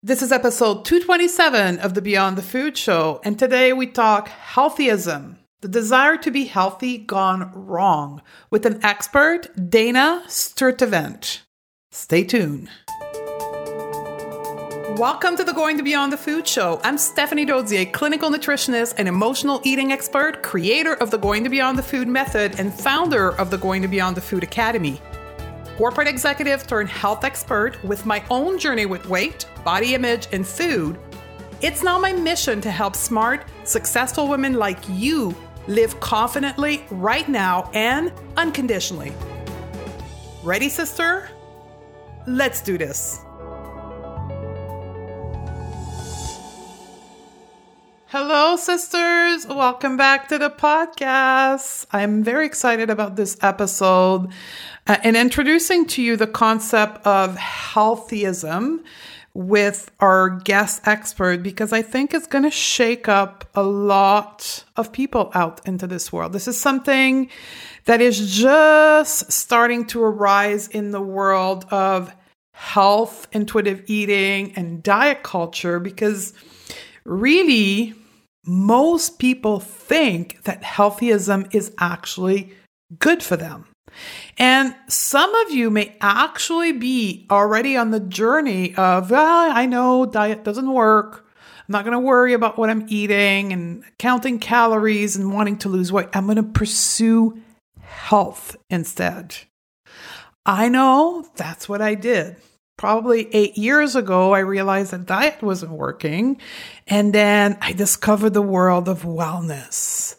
This is episode 227 of the Beyond the Food Show, and today we talk healthyism, the desire to be healthy gone wrong, with an expert, Dana Sturtevant. Stay tuned. Welcome to the Going to Beyond the Food Show. I'm Stephanie Dodier, clinical nutritionist and emotional eating expert, creator of the Going to Beyond the Food method, and founder of the Going to Beyond the Food Academy corporate executive turned health expert with my own journey with weight, body image, and food, it's now my mission to help smart, successful women like you live confidently right now and unconditionally. Ready, sister? Let's do this. Hello, sisters. Welcome back to the podcast. I'm very excited about this episode uh, and introducing to you the concept of healthyism with our guest expert because I think it's going to shake up a lot of people out into this world. This is something that is just starting to arise in the world of health, intuitive eating, and diet culture because really most people think that healthyism is actually good for them. And some of you may actually be already on the journey of, well, I know diet doesn't work. I'm not going to worry about what I'm eating and counting calories and wanting to lose weight. I'm going to pursue health instead. I know that's what I did. Probably eight years ago, I realized that diet wasn't working. And then I discovered the world of wellness.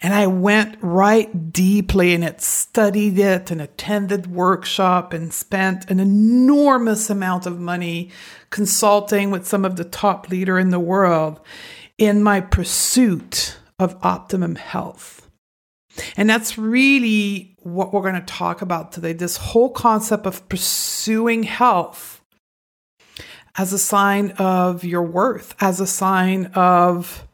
And I went right deeply in it, studied it, and attended workshop and spent an enormous amount of money consulting with some of the top leader in the world in my pursuit of optimum health. And that's really what we're going to talk about today this whole concept of pursuing health as a sign of your worth, as a sign of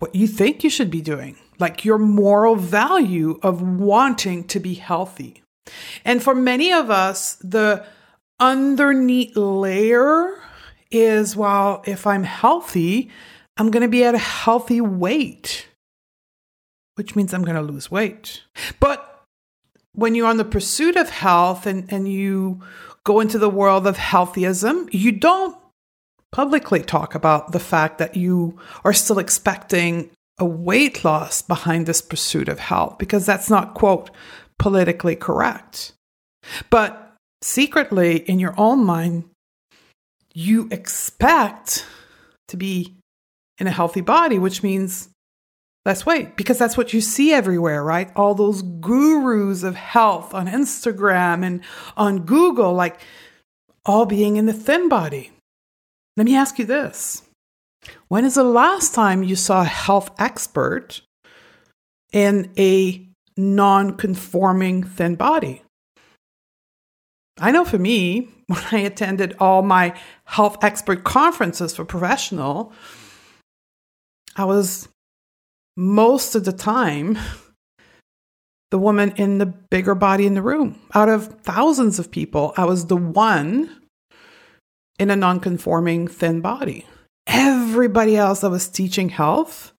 what you think you should be doing like your moral value of wanting to be healthy. And for many of us, the underneath layer is well, if I'm healthy, I'm going to be at a healthy weight, which means I'm going to lose weight. But when you're on the pursuit of health and, and you go into the world of healthyism, you don't publicly talk about the fact that you are still expecting a weight loss behind this pursuit of health because that's not, quote, politically correct. But secretly, in your own mind, you expect to be in a healthy body, which means less weight because that's what you see everywhere, right? All those gurus of health on Instagram and on Google, like all being in the thin body. Let me ask you this when is the last time you saw a health expert in a non conforming thin body? I know for me, when I attended all my health expert conferences for professional, I was most of the time the woman in the bigger body in the room. Out of thousands of people, I was the one in a non conforming thin body everybody else that was teaching health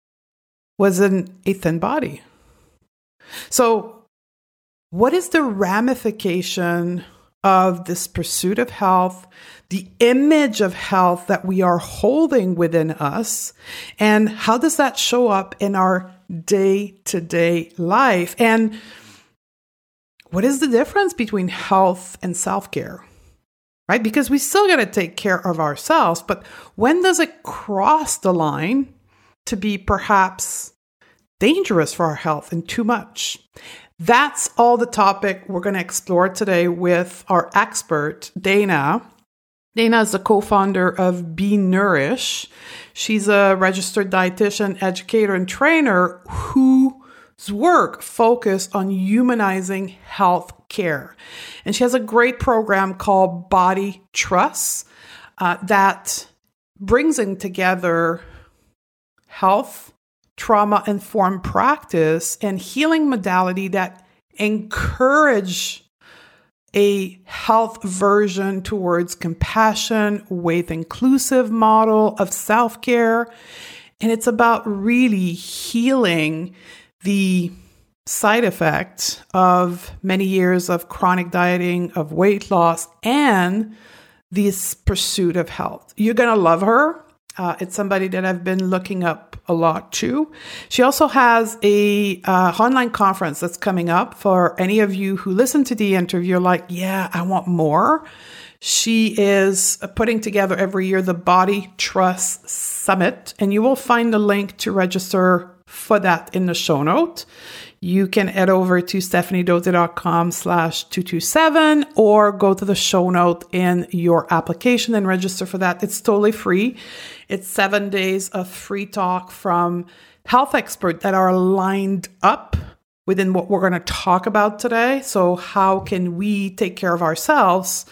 was in a thin body. So, what is the ramification of this pursuit of health, the image of health that we are holding within us, and how does that show up in our day to day life? And what is the difference between health and self care? Right? Because we still got to take care of ourselves. But when does it cross the line to be perhaps dangerous for our health and too much? That's all the topic we're going to explore today with our expert, Dana. Dana is the co founder of Be Nourish. She's a registered dietitian, educator, and trainer whose work focus on humanizing health care. And she has a great program called Body Trust uh, that brings in together health, trauma informed practice, and healing modality that encourage a health version towards compassion with inclusive model of self-care and it's about really healing the side effect of many years of chronic dieting of weight loss and this pursuit of health you're going to love her uh, it's somebody that I've been looking up a lot too. She also has a uh, online conference that's coming up for any of you who listen to the interview. Like, yeah, I want more. She is putting together every year the Body Trust Summit, and you will find the link to register for that in the show note you can head over to stephaniedodier.com slash 227 or go to the show note in your application and register for that. It's totally free. It's seven days of free talk from health experts that are lined up within what we're going to talk about today. So, how can we take care of ourselves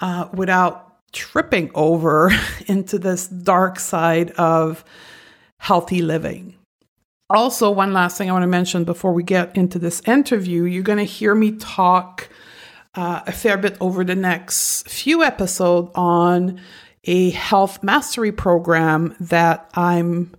uh, without tripping over into this dark side of healthy living? Also, one last thing I want to mention before we get into this interview, you're going to hear me talk uh, a fair bit over the next few episodes on a health mastery program that I'm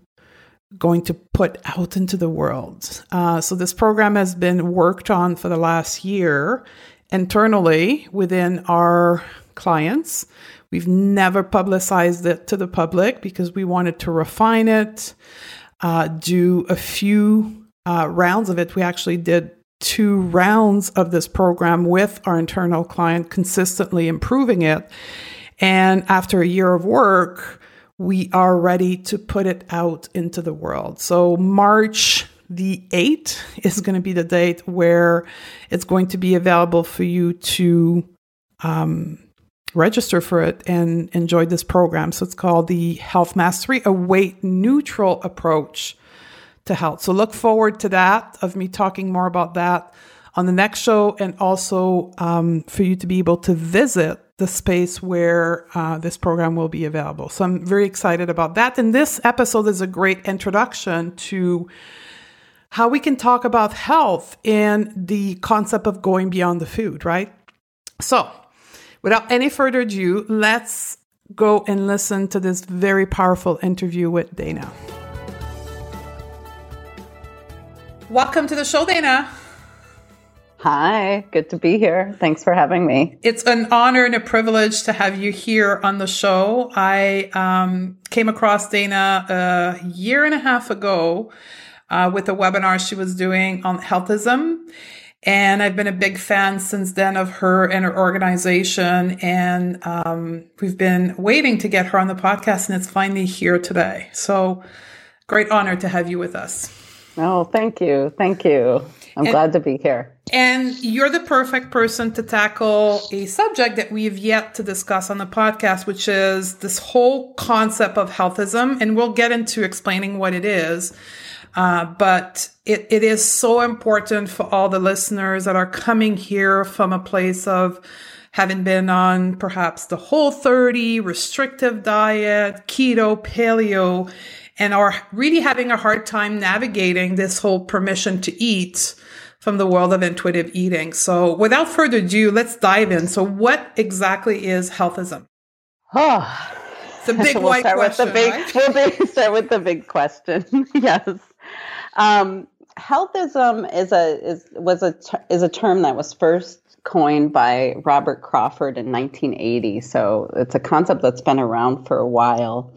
going to put out into the world. Uh, so, this program has been worked on for the last year internally within our clients. We've never publicized it to the public because we wanted to refine it uh, do a few uh, rounds of it. We actually did two rounds of this program with our internal client, consistently improving it. And after a year of work, we are ready to put it out into the world. So, March the 8th is going to be the date where it's going to be available for you to um, register for it and enjoy this program. So it's called the Health Mastery, a weight neutral approach to health. So look forward to that, of me talking more about that on the next show, and also um, for you to be able to visit the space where uh, this program will be available. So I'm very excited about that. And this episode is a great introduction to how we can talk about health and the concept of going beyond the food, right? So Without any further ado, let's go and listen to this very powerful interview with Dana. Welcome to the show, Dana. Hi, good to be here. Thanks for having me. It's an honor and a privilege to have you here on the show. I um, came across Dana a year and a half ago uh, with a webinar she was doing on healthism. And I've been a big fan since then of her and her organization. And um, we've been waiting to get her on the podcast, and it's finally here today. So, great honor to have you with us. Oh, thank you. Thank you. I'm and, glad to be here. And you're the perfect person to tackle a subject that we've yet to discuss on the podcast, which is this whole concept of healthism. And we'll get into explaining what it is. Uh, but it, it is so important for all the listeners that are coming here from a place of having been on perhaps the whole 30 restrictive diet, keto, paleo, and are really having a hard time navigating this whole permission to eat from the world of intuitive eating. So without further ado, let's dive in. So what exactly is healthism? Oh, it's a big we'll white question. With the big, right? We'll start with the big question. yes. Um, healthism is a is was a is a term that was first coined by Robert Crawford in 1980. So it's a concept that's been around for a while.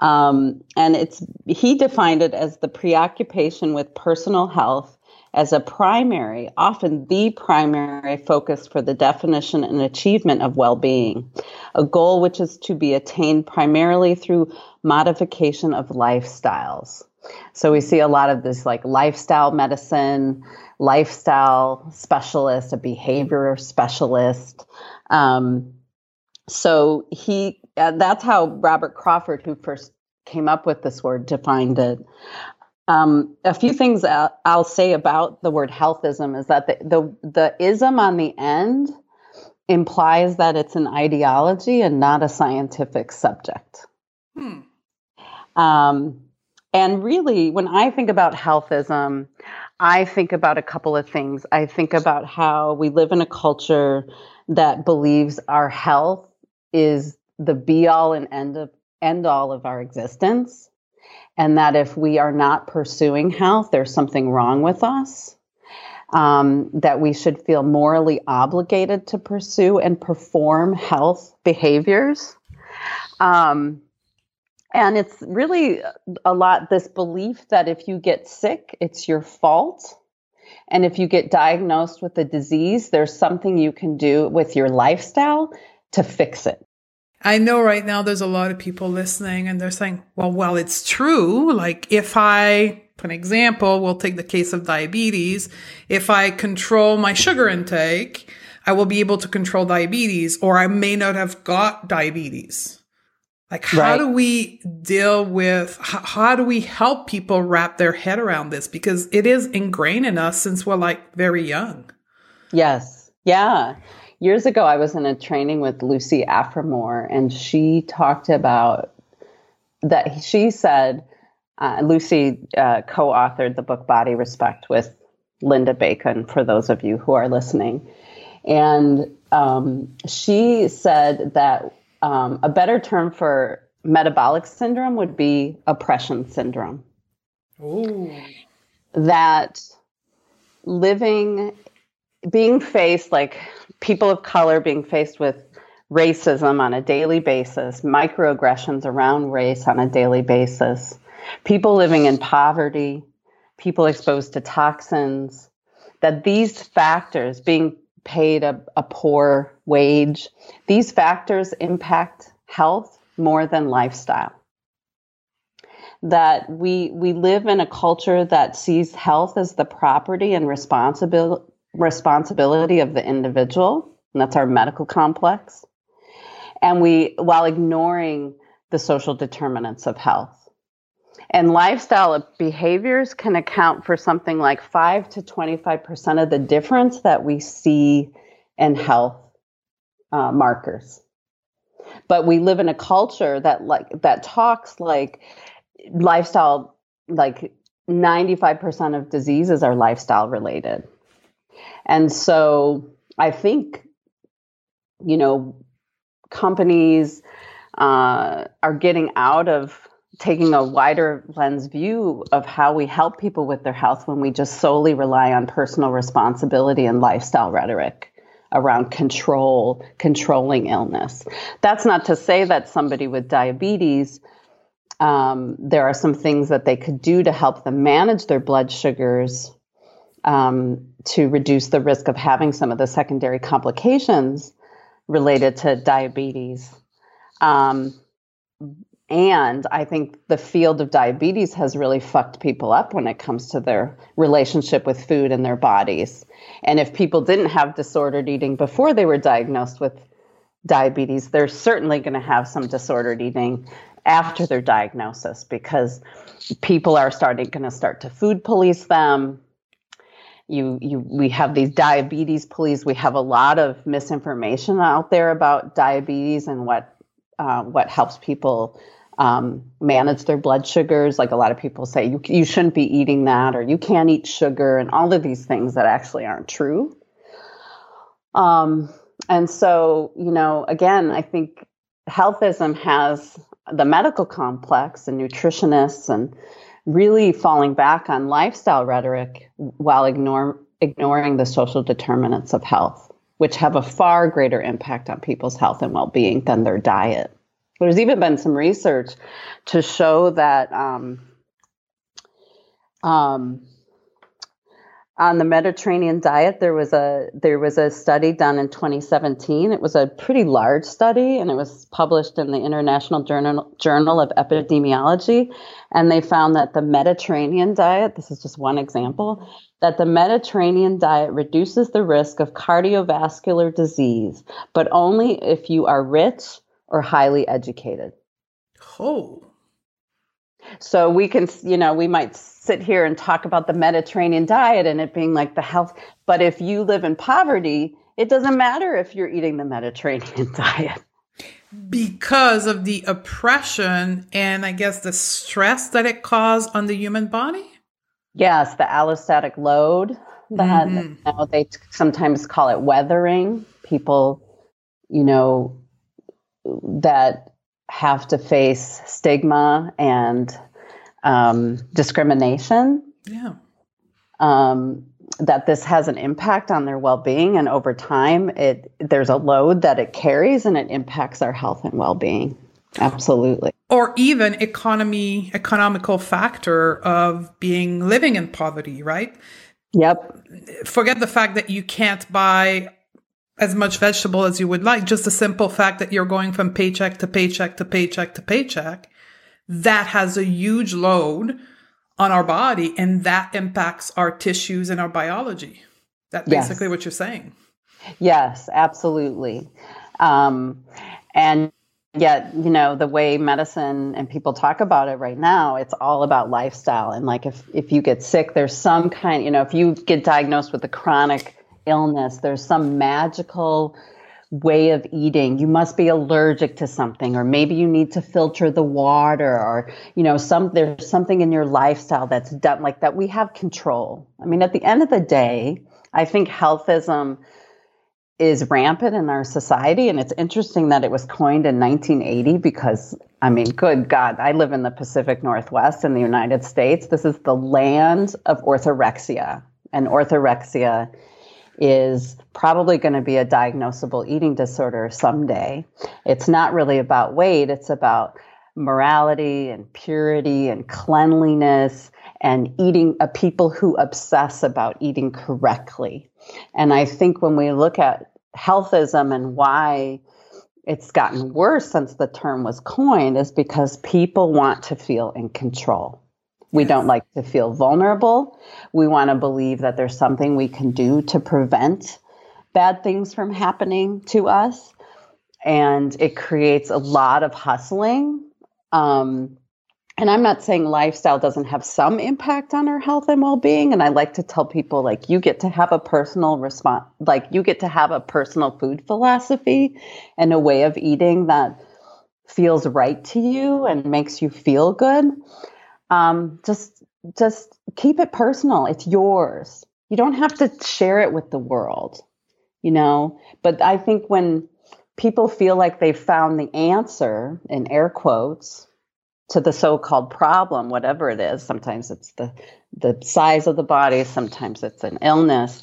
Um, and it's he defined it as the preoccupation with personal health as a primary, often the primary focus for the definition and achievement of well-being, a goal which is to be attained primarily through modification of lifestyles. So we see a lot of this like lifestyle medicine, lifestyle specialist, a behavior specialist. Um, so he, uh, that's how Robert Crawford, who first came up with this word, defined it. Um, a few things I'll say about the word healthism is that the, the, the ism on the end implies that it's an ideology and not a scientific subject. Hmm. Um, and really, when I think about healthism, I think about a couple of things. I think about how we live in a culture that believes our health is the be all and end of end all of our existence and that if we are not pursuing health there's something wrong with us um, that we should feel morally obligated to pursue and perform health behaviors um, and it's really a lot this belief that if you get sick it's your fault and if you get diagnosed with a disease there's something you can do with your lifestyle to fix it I know right now there's a lot of people listening and they're saying, well, well, it's true. Like if I, for an example, we'll take the case of diabetes. If I control my sugar intake, I will be able to control diabetes or I may not have got diabetes. Like how right. do we deal with, how, how do we help people wrap their head around this? Because it is ingrained in us since we're like very young. Yes. Yeah years ago, I was in a training with Lucy Aphramor, and she talked about that. She said, uh, Lucy uh, co authored the book Body Respect with Linda Bacon, for those of you who are listening. And um, she said that um, a better term for metabolic syndrome would be oppression syndrome. Ooh. That living, being faced like people of color being faced with racism on a daily basis, microaggressions around race on a daily basis, people living in poverty, people exposed to toxins, that these factors, being paid a, a poor wage, these factors impact health more than lifestyle. That we we live in a culture that sees health as the property and responsibility responsibility of the individual, and that's our medical complex. And we, while ignoring the social determinants of health. And lifestyle behaviors can account for something like 5 to 25% of the difference that we see in health uh, markers. But we live in a culture that like that talks like lifestyle like 95% of diseases are lifestyle related. And so I think, you know, companies uh, are getting out of taking a wider lens view of how we help people with their health when we just solely rely on personal responsibility and lifestyle rhetoric around control, controlling illness. That's not to say that somebody with diabetes, um, there are some things that they could do to help them manage their blood sugars um, to reduce the risk of having some of the secondary complications related to diabetes. Um, and I think the field of diabetes has really fucked people up when it comes to their relationship with food and their bodies. And if people didn't have disordered eating before they were diagnosed with diabetes, they're certainly going to have some disordered eating after their diagnosis because people are starting going to start to food police them you you we have these diabetes police we have a lot of misinformation out there about diabetes and what uh, what helps people um, manage their blood sugars like a lot of people say you, you shouldn't be eating that or you can't eat sugar and all of these things that actually aren't true um, and so you know again i think healthism has the medical complex and nutritionists and really falling back on lifestyle rhetoric while ignore, ignoring the social determinants of health, which have a far greater impact on people's health and well being than their diet. There's even been some research to show that um, um, on the Mediterranean diet, there was a there was a study done in 2017. It was a pretty large study, and it was published in the International Journal Journal of Epidemiology. And they found that the Mediterranean diet, this is just one example, that the Mediterranean diet reduces the risk of cardiovascular disease, but only if you are rich or highly educated. Oh. So we can, you know, we might sit here and talk about the Mediterranean diet and it being like the health. But if you live in poverty, it doesn't matter if you're eating the Mediterranean diet. Because of the oppression and I guess the stress that it caused on the human body? Yes, the allostatic load that mm-hmm. you know, they sometimes call it weathering. People, you know, that have to face stigma and um, discrimination. Yeah. Um, that this has an impact on their well-being and over time it there's a load that it carries and it impacts our health and well-being absolutely or even economy economical factor of being living in poverty right yep forget the fact that you can't buy as much vegetable as you would like just the simple fact that you're going from paycheck to paycheck to paycheck to paycheck that has a huge load on our body and that impacts our tissues and our biology. That's basically yes. what you're saying. Yes, absolutely. Um, and yet, you know, the way medicine and people talk about it right now, it's all about lifestyle. And like if, if you get sick, there's some kind, you know, if you get diagnosed with a chronic illness, there's some magical way of eating. You must be allergic to something or maybe you need to filter the water or you know some there's something in your lifestyle that's done like that we have control. I mean at the end of the day i think healthism is rampant in our society and it's interesting that it was coined in 1980 because i mean good god i live in the pacific northwest in the united states. This is the land of orthorexia and orthorexia is probably going to be a diagnosable eating disorder someday. It's not really about weight, it's about morality and purity and cleanliness and eating a uh, people who obsess about eating correctly. And I think when we look at healthism and why it's gotten worse since the term was coined is because people want to feel in control. We don't like to feel vulnerable. We want to believe that there's something we can do to prevent bad things from happening to us. And it creates a lot of hustling. Um, and I'm not saying lifestyle doesn't have some impact on our health and well-being. And I like to tell people like you get to have a personal response, like you get to have a personal food philosophy and a way of eating that feels right to you and makes you feel good um, just just keep it personal. It's yours. You don't have to share it with the world, you know. But I think when people feel like they've found the answer in air quotes to the so-called problem, whatever it is, sometimes it's the the size of the body, sometimes it's an illness.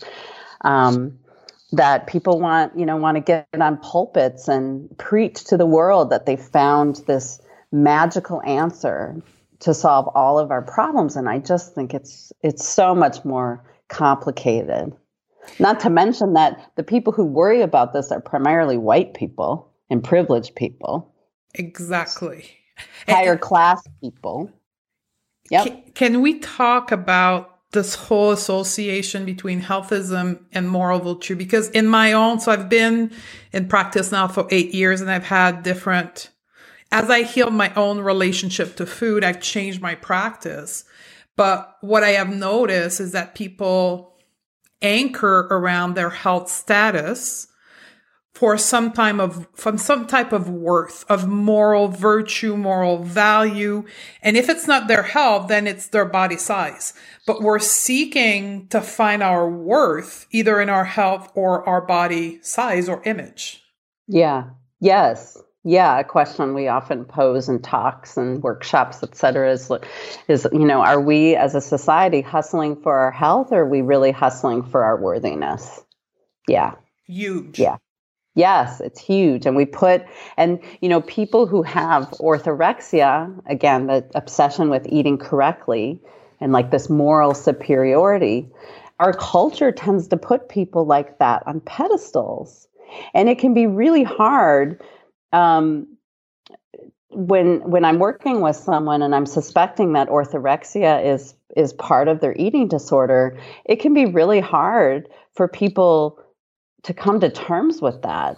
Um, that people want, you know, want to get on pulpits and preach to the world that they found this magical answer to solve all of our problems. And i just think it's it's so much more complicated. Not to mention that the people who worry about this are primarily white people and privileged people. Exactly. Higher and, class people. Yep. Can, can we talk about this whole association between healthism and moral virtue? Because in my own so i've been in practice now for eight years and i've had different as I healed my own relationship to food, I've changed my practice. But what I have noticed is that people anchor around their health status for some time of from some type of worth of moral virtue moral value. And if it's not their health then it's their body size. But we're seeking to find our worth either in our health or our body size or image. Yeah. Yes yeah, a question we often pose in talks and workshops, et cetera, is, is, you know, are we as a society hustling for our health or are we really hustling for our worthiness? Yeah. Huge. Yeah. Yes, it's huge. And we put, and, you know, people who have orthorexia, again, the obsession with eating correctly and like this moral superiority, our culture tends to put people like that on pedestals. And it can be really hard um, when when I'm working with someone and I'm suspecting that orthorexia is is part of their eating disorder, it can be really hard for people to come to terms with that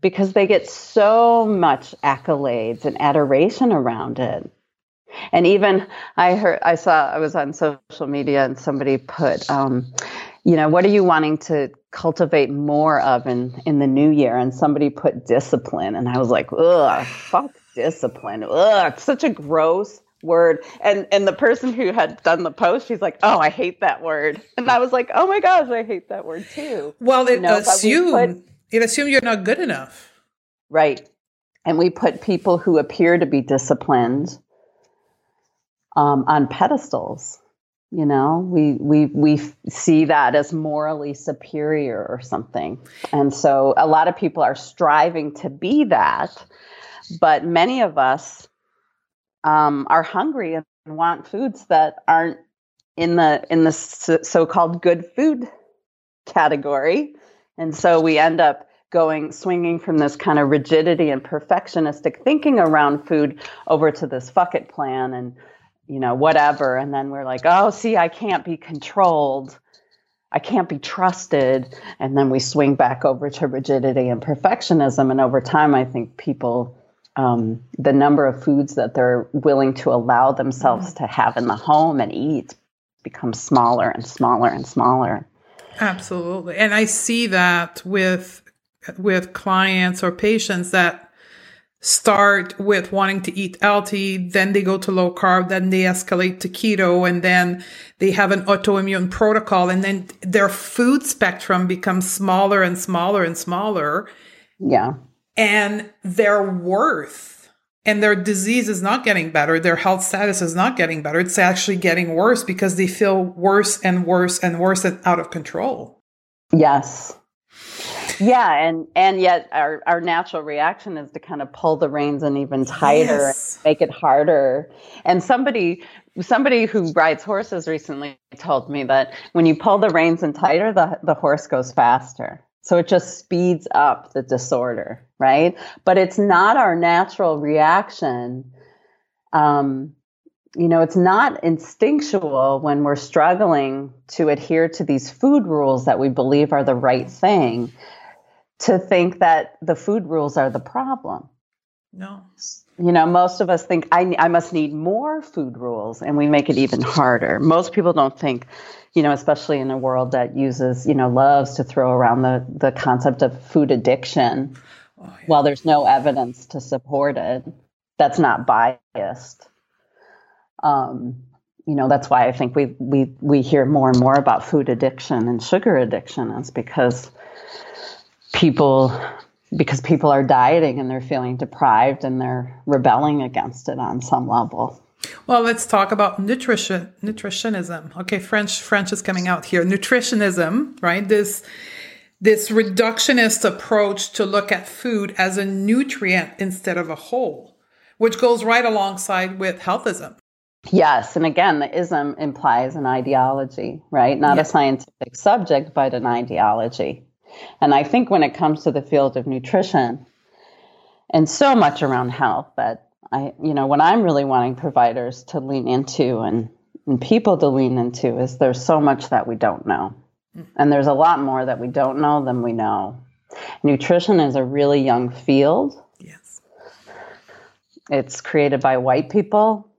because they get so much accolades and adoration around it. And even I heard I saw I was on social media and somebody put um, you know, what are you wanting to cultivate more of in in the new year? And somebody put discipline, and I was like, ugh, fuck discipline. Ugh, it's such a gross word. And and the person who had done the post, she's like, "Oh, I hate that word." And I was like, "Oh my gosh, I hate that word too." Well, it you know, assume put, it assume you're not good enough. Right. And we put people who appear to be disciplined um, on pedestals. You know, we we we see that as morally superior or something, and so a lot of people are striving to be that, but many of us um, are hungry and want foods that aren't in the in the so-called good food category, and so we end up going swinging from this kind of rigidity and perfectionistic thinking around food over to this fuck it plan and you know, whatever. And then we're like, oh, see, I can't be controlled. I can't be trusted. And then we swing back over to rigidity and perfectionism. And over time, I think people, um, the number of foods that they're willing to allow themselves to have in the home and eat becomes smaller and smaller and smaller. Absolutely. And I see that with with clients or patients that start with wanting to eat healthy, then they go to low carb, then they escalate to keto, and then they have an autoimmune protocol, and then their food spectrum becomes smaller and smaller and smaller. Yeah. And their worth and their disease is not getting better. Their health status is not getting better. It's actually getting worse because they feel worse and worse and worse and out of control. Yes yeah and and yet our our natural reaction is to kind of pull the reins in even tighter yes. and make it harder. And somebody somebody who rides horses recently told me that when you pull the reins in tighter the the horse goes faster. So it just speeds up the disorder right? But it's not our natural reaction. Um you know, it's not instinctual when we're struggling to adhere to these food rules that we believe are the right thing to think that the food rules are the problem. No. You know, most of us think I, I must need more food rules, and we make it even harder. Most people don't think, you know, especially in a world that uses, you know, loves to throw around the, the concept of food addiction. Oh, yeah. While there's no evidence to support it, that's not biased. Um, you know, that's why I think we we we hear more and more about food addiction and sugar addiction. is because people because people are dieting and they're feeling deprived and they're rebelling against it on some level. Well, let's talk about nutrition, nutritionism. Okay, French French is coming out here. Nutritionism, right? This this reductionist approach to look at food as a nutrient instead of a whole, which goes right alongside with healthism. Yes, and again, the ism implies an ideology, right? Not a scientific subject, but an ideology. And I think when it comes to the field of nutrition and so much around health that I, you know, what I'm really wanting providers to lean into and, and people to lean into is there's so much that we don't know. And there's a lot more that we don't know than we know. Nutrition is a really young field. Yes. It's created by white people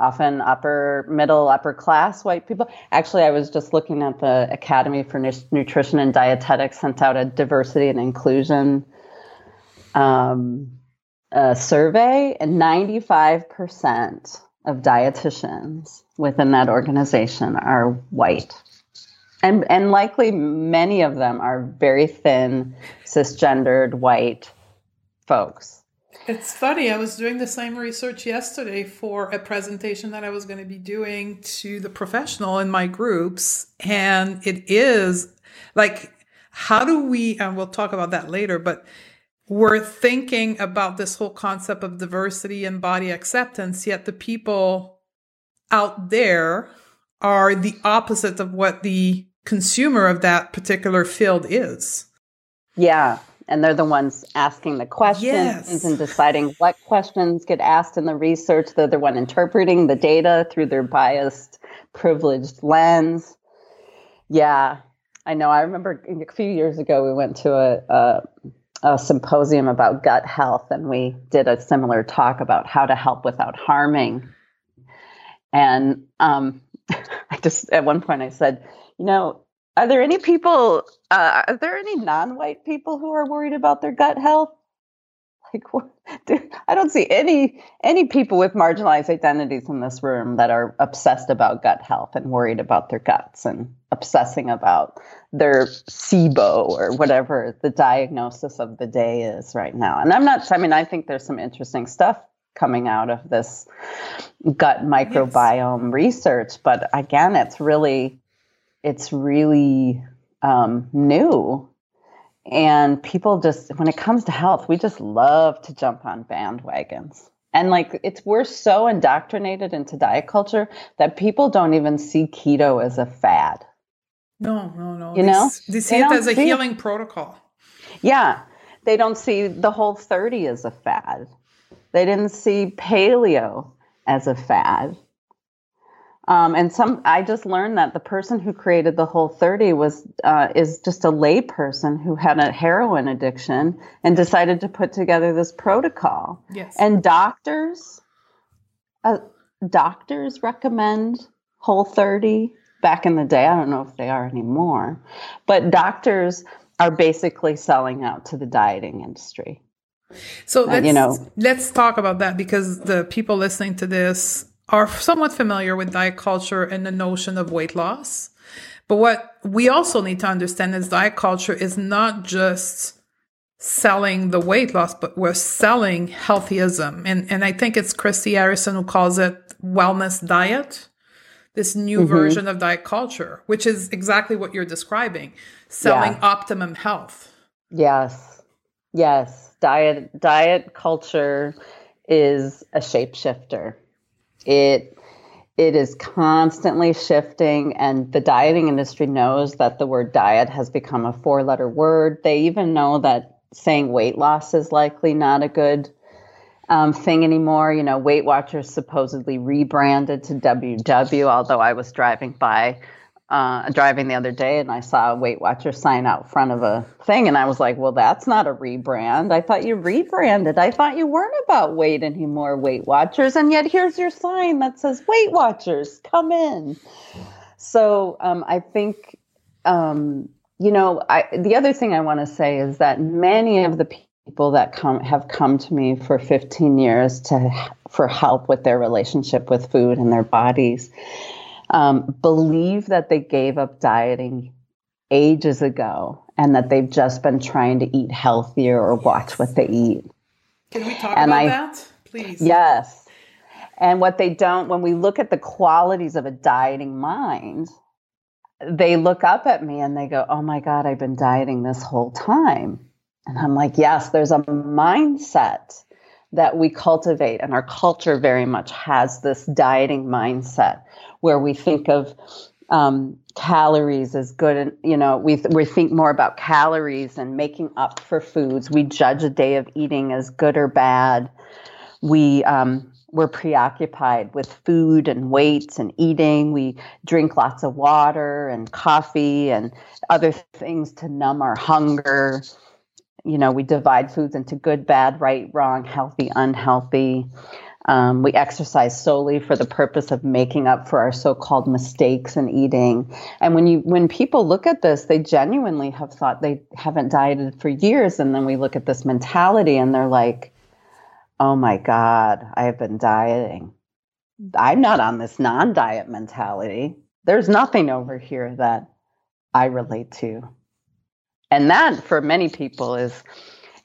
often upper middle upper class white people. Actually i was just looking at the academy for nutrition and dietetics sent out a diversity and inclusion um, survey and 95% of dietitians within that organization are white. And and likely many of them are very thin cisgendered white folks it's funny. I was doing the same research yesterday for a presentation that I was going to be doing to the professional in my groups. And it is like, how do we, and we'll talk about that later, but we're thinking about this whole concept of diversity and body acceptance, yet the people out there are the opposite of what the consumer of that particular field is. Yeah and they're the ones asking the questions yes. and deciding what questions get asked in the research. They're the one interpreting the data through their biased, privileged lens. Yeah, I know. I remember a few years ago we went to a, a, a symposium about gut health, and we did a similar talk about how to help without harming. And um, I just at one point I said, you know, are there any people, uh, are there any non white people who are worried about their gut health? like what? I don't see any any people with marginalized identities in this room that are obsessed about gut health and worried about their guts and obsessing about their SIBO or whatever the diagnosis of the day is right now. And I'm not. I mean, I think there's some interesting stuff coming out of this gut microbiome yes. research, but again, it's really it's really um, new and people just, when it comes to health, we just love to jump on bandwagons. And like, it's, we're so indoctrinated into diet culture that people don't even see keto as a fad. No, no, no. You they, know, they see they it as a healing it. protocol. Yeah. They don't see the whole 30 as a fad. They didn't see paleo as a fad. Um, and some, I just learned that the person who created the Whole 30 was uh, is just a lay person who had a heroin addiction and decided to put together this protocol. Yes. And doctors, uh, doctors recommend Whole 30 back in the day. I don't know if they are anymore, but doctors are basically selling out to the dieting industry. So let's, uh, you know, let's talk about that because the people listening to this are somewhat familiar with diet culture and the notion of weight loss. But what we also need to understand is diet culture is not just selling the weight loss, but we're selling healthyism. And, and I think it's Christy Harrison who calls it wellness diet, this new mm-hmm. version of diet culture, which is exactly what you're describing, selling yeah. optimum health. Yes. Yes. Diet, diet culture is a shapeshifter it it is constantly shifting and the dieting industry knows that the word diet has become a four letter word. They even know that saying weight loss is likely not a good um, thing anymore. You know weight watchers supposedly rebranded to ww although i was driving by uh, driving the other day and I saw a Weight Watcher sign out front of a thing, and I was like, "Well, that's not a rebrand. I thought you rebranded. I thought you weren't about weight anymore, Weight Watchers, and yet here's your sign that says Weight Watchers, come in." So um, I think, um, you know, I, the other thing I want to say is that many of the people that come have come to me for 15 years to for help with their relationship with food and their bodies um, believe that they gave up dieting ages ago and that they've just been trying to eat healthier or watch what they eat. Can we talk and about I, that, please? Yes. And what they don't, when we look at the qualities of a dieting mind, they look up at me and they go, Oh my God, I've been dieting this whole time. And I'm like, Yes, there's a mindset that we cultivate, and our culture very much has this dieting mindset where we think of um, calories as good and you know we we think more about calories and making up for foods. We judge a day of eating as good or bad. We um, we're preoccupied with food and weights and eating. We drink lots of water and coffee and other things to numb our hunger. You know we divide foods into good bad right wrong healthy unhealthy um, we exercise solely for the purpose of making up for our so-called mistakes in eating. And when you when people look at this, they genuinely have thought they haven't dieted for years, and then we look at this mentality, and they're like, "Oh my God, I have been dieting. I'm not on this non-diet mentality. There's nothing over here that I relate to." And that, for many people, is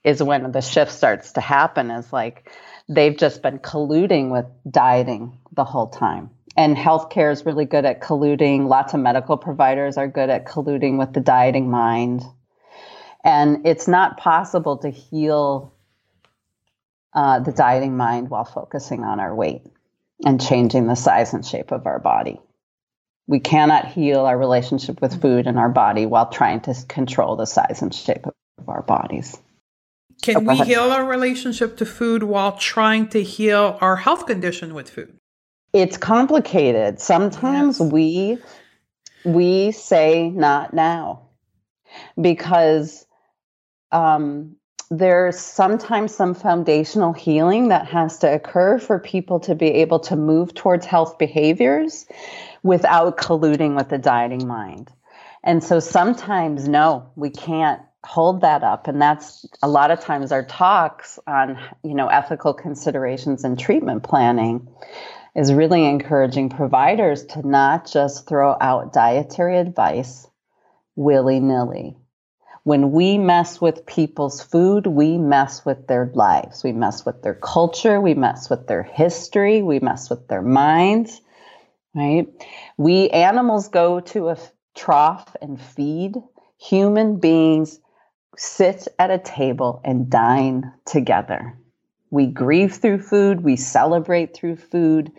is when the shift starts to happen. Is like they've just been colluding with dieting the whole time. And healthcare is really good at colluding. Lots of medical providers are good at colluding with the dieting mind. And it's not possible to heal uh, the dieting mind while focusing on our weight and changing the size and shape of our body. We cannot heal our relationship with food and our body while trying to control the size and shape of our bodies. Can we heal our relationship to food while trying to heal our health condition with food? It's complicated. Sometimes yes. we we say not now because um, there's sometimes some foundational healing that has to occur for people to be able to move towards health behaviors without colluding with the dieting mind. And so sometimes, no, we can't hold that up. And that's a lot of times our talks on you know ethical considerations and treatment planning is really encouraging providers to not just throw out dietary advice willy-nilly. When we mess with people's food we mess with their lives. We mess with their culture. We mess with their history. We mess with their minds right? We animals go to a trough and feed human beings sit at a table and dine together. We grieve through food, we celebrate through food,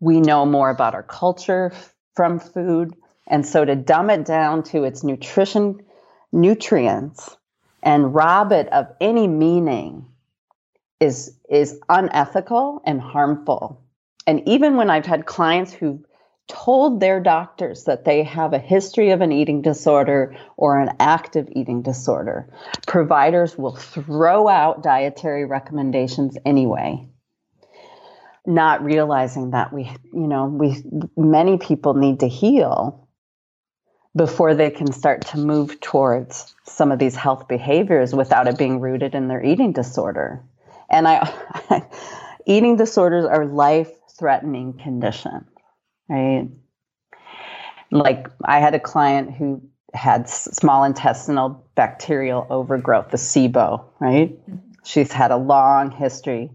we know more about our culture from food. And so to dumb it down to its nutrition, nutrients, and rob it of any meaning is, is unethical and harmful. And even when I've had clients who told their doctors that they have a history of an eating disorder or an active eating disorder, providers will throw out dietary recommendations anyway. Not realizing that we, you know, we, many people need to heal before they can start to move towards some of these health behaviors without it being rooted in their eating disorder. And I, eating disorders are life threatening conditions right? Like I had a client who had small intestinal bacterial overgrowth, the SIBO, right? She's had a long history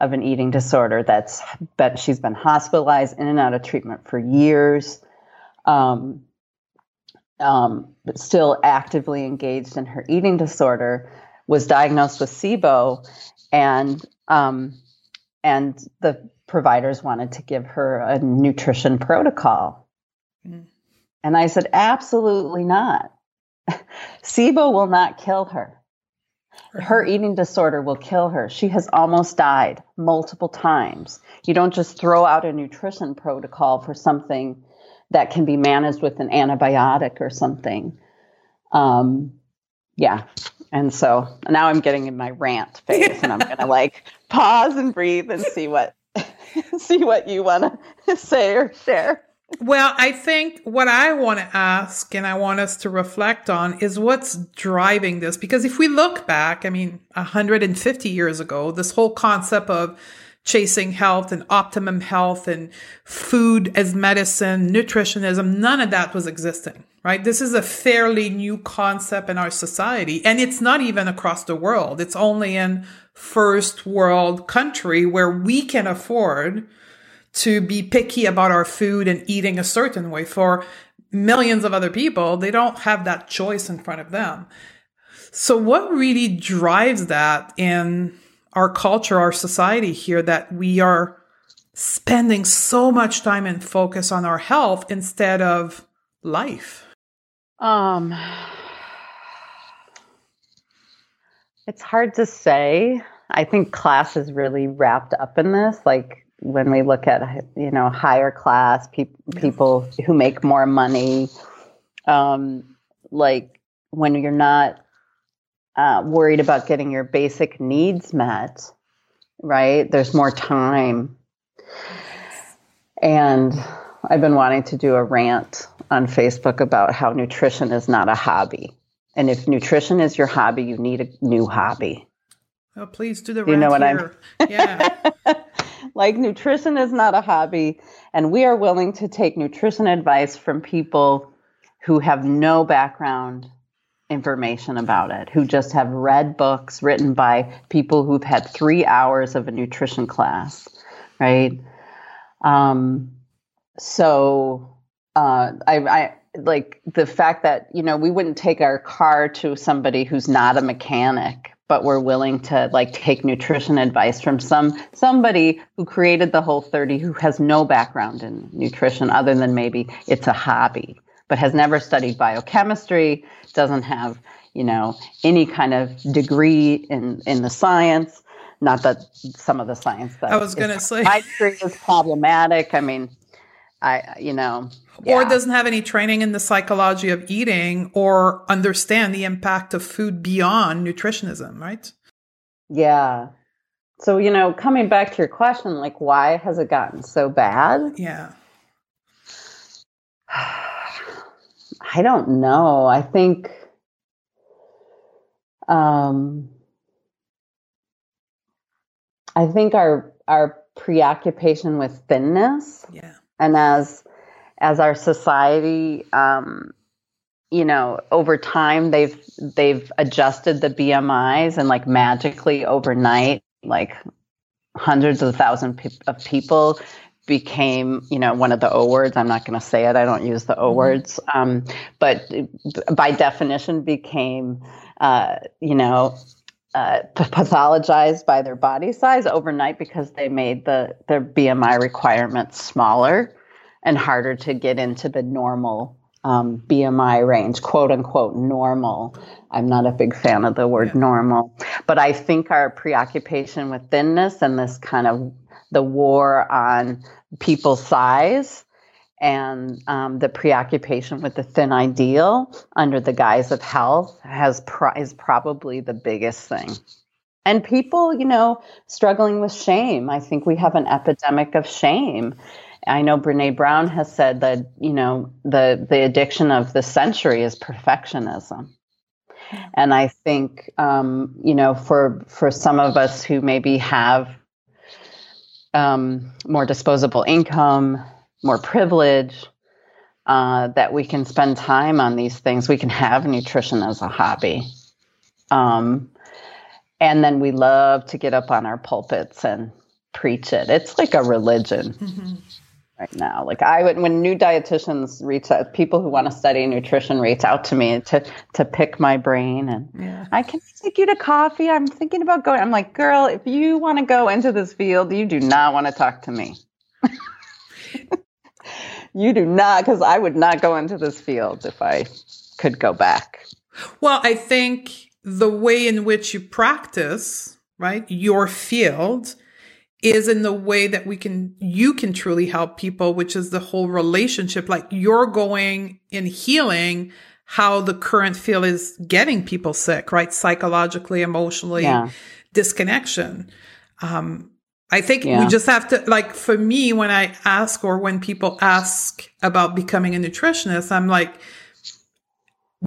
of an eating disorder that's but she's been hospitalized in and out of treatment for years. Um, um, but still actively engaged in her eating disorder, was diagnosed with SIBO, and um, and the providers wanted to give her a nutrition protocol. Mm. And I said, absolutely not. SIBO will not kill her. Her eating disorder will kill her. She has almost died multiple times. You don't just throw out a nutrition protocol for something that can be managed with an antibiotic or something. Um, yeah. And so now I'm getting in my rant phase and I'm going to like pause and breathe and see what see what you want to say or share. Well, I think what I want to ask and I want us to reflect on is what's driving this. Because if we look back, I mean, 150 years ago, this whole concept of chasing health and optimum health and food as medicine, nutritionism, none of that was existing, right? This is a fairly new concept in our society. And it's not even across the world. It's only in first world country where we can afford to be picky about our food and eating a certain way. For millions of other people, they don't have that choice in front of them. So what really drives that in our culture, our society here, that we are spending so much time and focus on our health instead of life? Um, it's hard to say. I think class is really wrapped up in this. Like when we look at you know higher class pe- people who make more money, um, like when you're not uh, worried about getting your basic needs met, right? There's more time. And I've been wanting to do a rant on Facebook about how nutrition is not a hobby. And if nutrition is your hobby, you need a new hobby. Oh, please do the you know what here. I'm Yeah. like nutrition is not a hobby and we are willing to take nutrition advice from people who have no background information about it, who just have read books written by people who've had three hours of a nutrition class, right? Um, so uh, I, I like the fact that you know we wouldn't take our car to somebody who's not a mechanic but we're willing to like take nutrition advice from some somebody who created the Whole30 who has no background in nutrition other than maybe it's a hobby but has never studied biochemistry doesn't have you know any kind of degree in in the science. Not that some of the science that I was going to say is problematic. I mean I you know yeah. or doesn't have any training in the psychology of eating or understand the impact of food beyond nutritionism, right? Yeah. So, you know, coming back to your question, like, why has it gotten so bad? Yeah. I don't know. I think Um, I think our our preoccupation with thinness, Yeah. and as as our society, um, you know, over time they've they've adjusted the BMIs and like magically overnight, like hundreds of thousands pe- of people became, you know, one of the O words. I'm not going to say it. I don't use the O Mhm. words, um, but by definition became, uh, you know, uh, pathologized by their body size overnight because they made the their BMI requirements smaller and harder to get into the normal um, BMI range, quote unquote normal. I'm not a big fan of the word Yeah. normal, but I think our preoccupation with thinness and this kind of the war on people's size and um, the preoccupation with the thin ideal under the guise of health has pro- is probably the biggest thing. And people, you know, struggling with shame. I think we have an epidemic of shame. I know Brene Brown has said that, you know, the the addiction of the century is perfectionism. And I think, um, you know, for for some of us who maybe have um, more disposable income, more privilege, uh, that we can spend time on these things. We can have nutrition as a hobby. Um, and then we love to get up on our pulpits and preach it. It's like a religion Mhm. Right now. Like I would, when new dietitians reach out, people who want to study nutrition reach out to me to to pick my brain and Yeah. I can take you to coffee. I'm thinking about going. I'm like, girl, if you want to go into this field, you do not want to talk to me. you do not, because I would not go into this field if I could go back. Well, I think the way in which you practice, right, your field is in the way that we can you can truly help people, which is the whole relationship. Like you're going in healing how the current field is getting people sick, right? Psychologically, emotionally, Yeah. disconnection. Um, I think we just have to, like, for me, when I ask or when people ask about becoming a nutritionist, I'm like,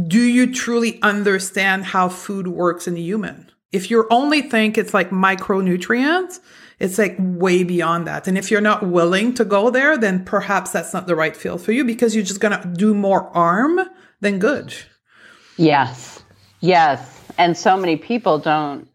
do you truly understand how food works in a human? If you only think it's like micronutrients, it's like way beyond that. And if you're not willing to go there, then perhaps that's not the right field for you because you're just going to do more harm than good. Yes. Yes. And so many people don't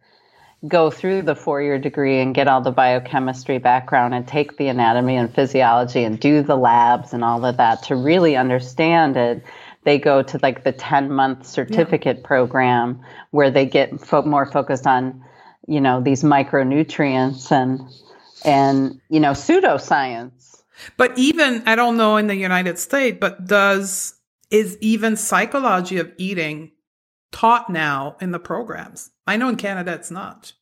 go through the four year degree and get all the biochemistry background and take the anatomy and physiology and do the labs and all of that to really understand it. They go to like the 10 month certificate program where they get fo- more focused on, you know, these micronutrients and, and, you know, pseudoscience. But even, I don't know in the United States, but does, is even psychology of eating taught now in the programs? I know in Canada it's not.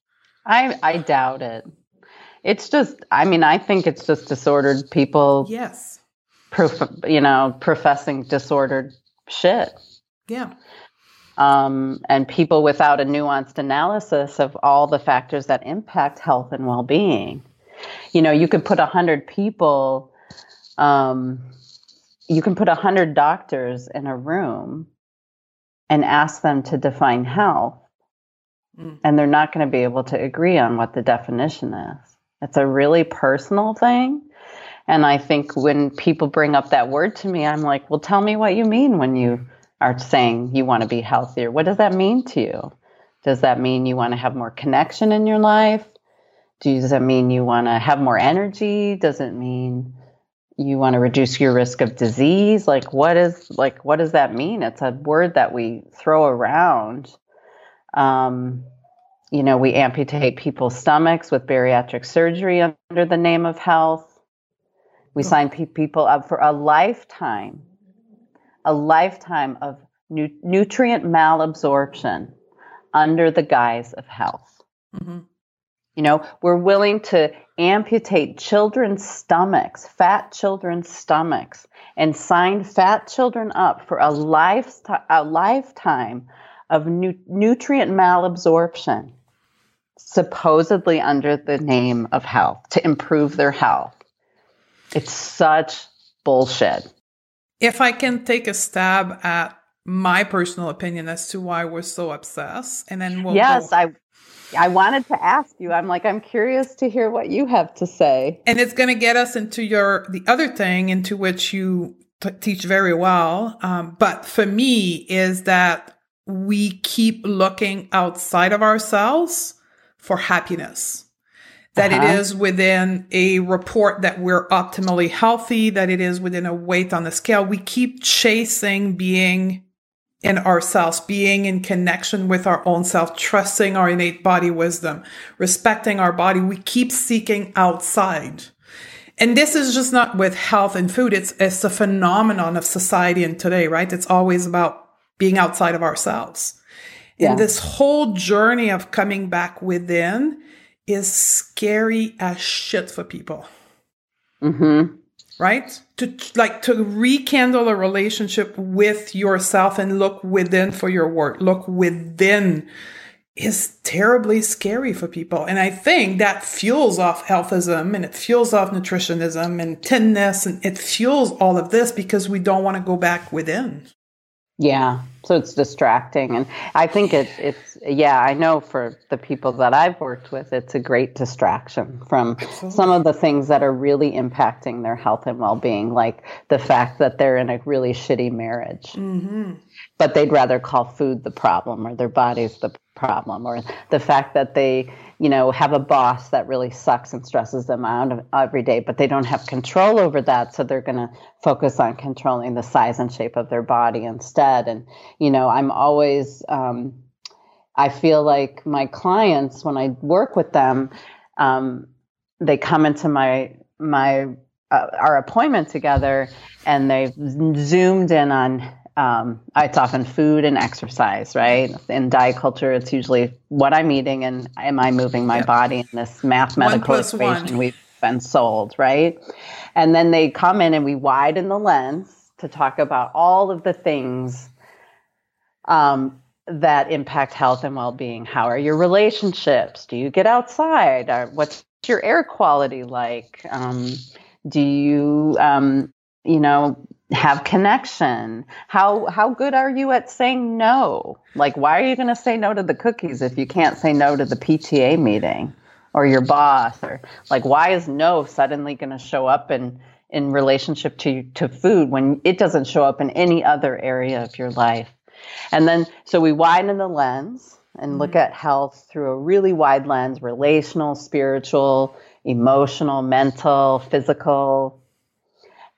I, I doubt it. It's just, I mean, I think it's just disordered people Yes. prof- you know, professing disordered shit. Yeah. Um, and people without a nuanced analysis of all the factors that impact health and well being. You know, you could put 100 people, um, you can put 100 doctors in a room and ask them to define health, Mm. and they're not going to be able to agree on what the definition is. It's a really personal thing. And I think when people bring up that word to me, I'm like, well, tell me what you mean when you are saying you want to be healthier. What does that mean to you? Does that mean you want to have more connection in your life? Does that mean you want to have more energy? Does it mean you want to reduce your risk of disease? Like what is like what does that mean? It's a word that we throw around. Um, you know, we amputate people's stomachs with bariatric surgery under the name of health. We Oh. sign pe- people up for a lifetime, a lifetime of nu- nutrient malabsorption under the guise of health. hmm You know, we're willing to amputate children's stomachs, fat children's stomachs, and sign fat children up for a, life, a lifetime of nu- nutrient malabsorption, supposedly under the name of health, to improve their health. It's such bullshit. If I can take a stab at my personal opinion as to why we're so obsessed, and then we'll yes, go. I I wanted to ask you. I'm like, I'm curious to hear what you have to say. And it's going to get us into your the other thing into which you t- teach very well. Um, but for me, is that we keep looking outside of ourselves for happiness. That uh-huh. it is within a report that we're optimally healthy, that it is within a weight on the scale. We keep chasing being in ourselves, being in connection with our own self, trusting our innate body wisdom, respecting our body. We keep seeking outside. And this is just not with health and food. It's, it's a phenomenon of society and today, right? It's always about being outside of ourselves. Yeah. And this whole journey of coming back within is scary as shit for people. Mm-hmm right? To like to rekindle a relationship with yourself and look within for your work, look within is terribly scary for people. And I think that fuels off healthism and it fuels off nutritionism and thinness and it fuels all of this because we don't want to go back within. Yeah. So it's distracting. And I think it, it's, yeah, I know for the people that I've worked with, it's a great distraction from Absolutely. some of the things that are really impacting their health and well being, like the fact that they're in a really shitty marriage. Mm-hmm. But they'd rather call food the problem or their body's the problem, or the fact that they, you know, have a boss that really sucks and stresses them out every day, but they don't have control over that. So they're going to focus on controlling the size and shape of their body instead. And, you know, I'm always, um, I feel like my clients, when I work with them, um, they come into my, my, uh, our appointment together and they've zoomed in on um, it's often food and exercise, right? In diet culture, it's usually what I'm eating and am I moving my body in this mathematical equation one. we've been sold, right? And then they come in and we widen the lens to talk about all of the things um, that impact health and well-being. How are your relationships? Do you get outside? Or what's your air quality like? Um, do you, um, you know, have connection. How how good are you at saying no? Like why are you going to say no to the cookies if you can't say no to the pta meeting or your boss or like why is no suddenly going to show up in in relationship to to food when it doesn't show up in any other area of your life? And then so we widen the lens and look mm-hmm. at health through a really wide lens relational spiritual emotional mental physical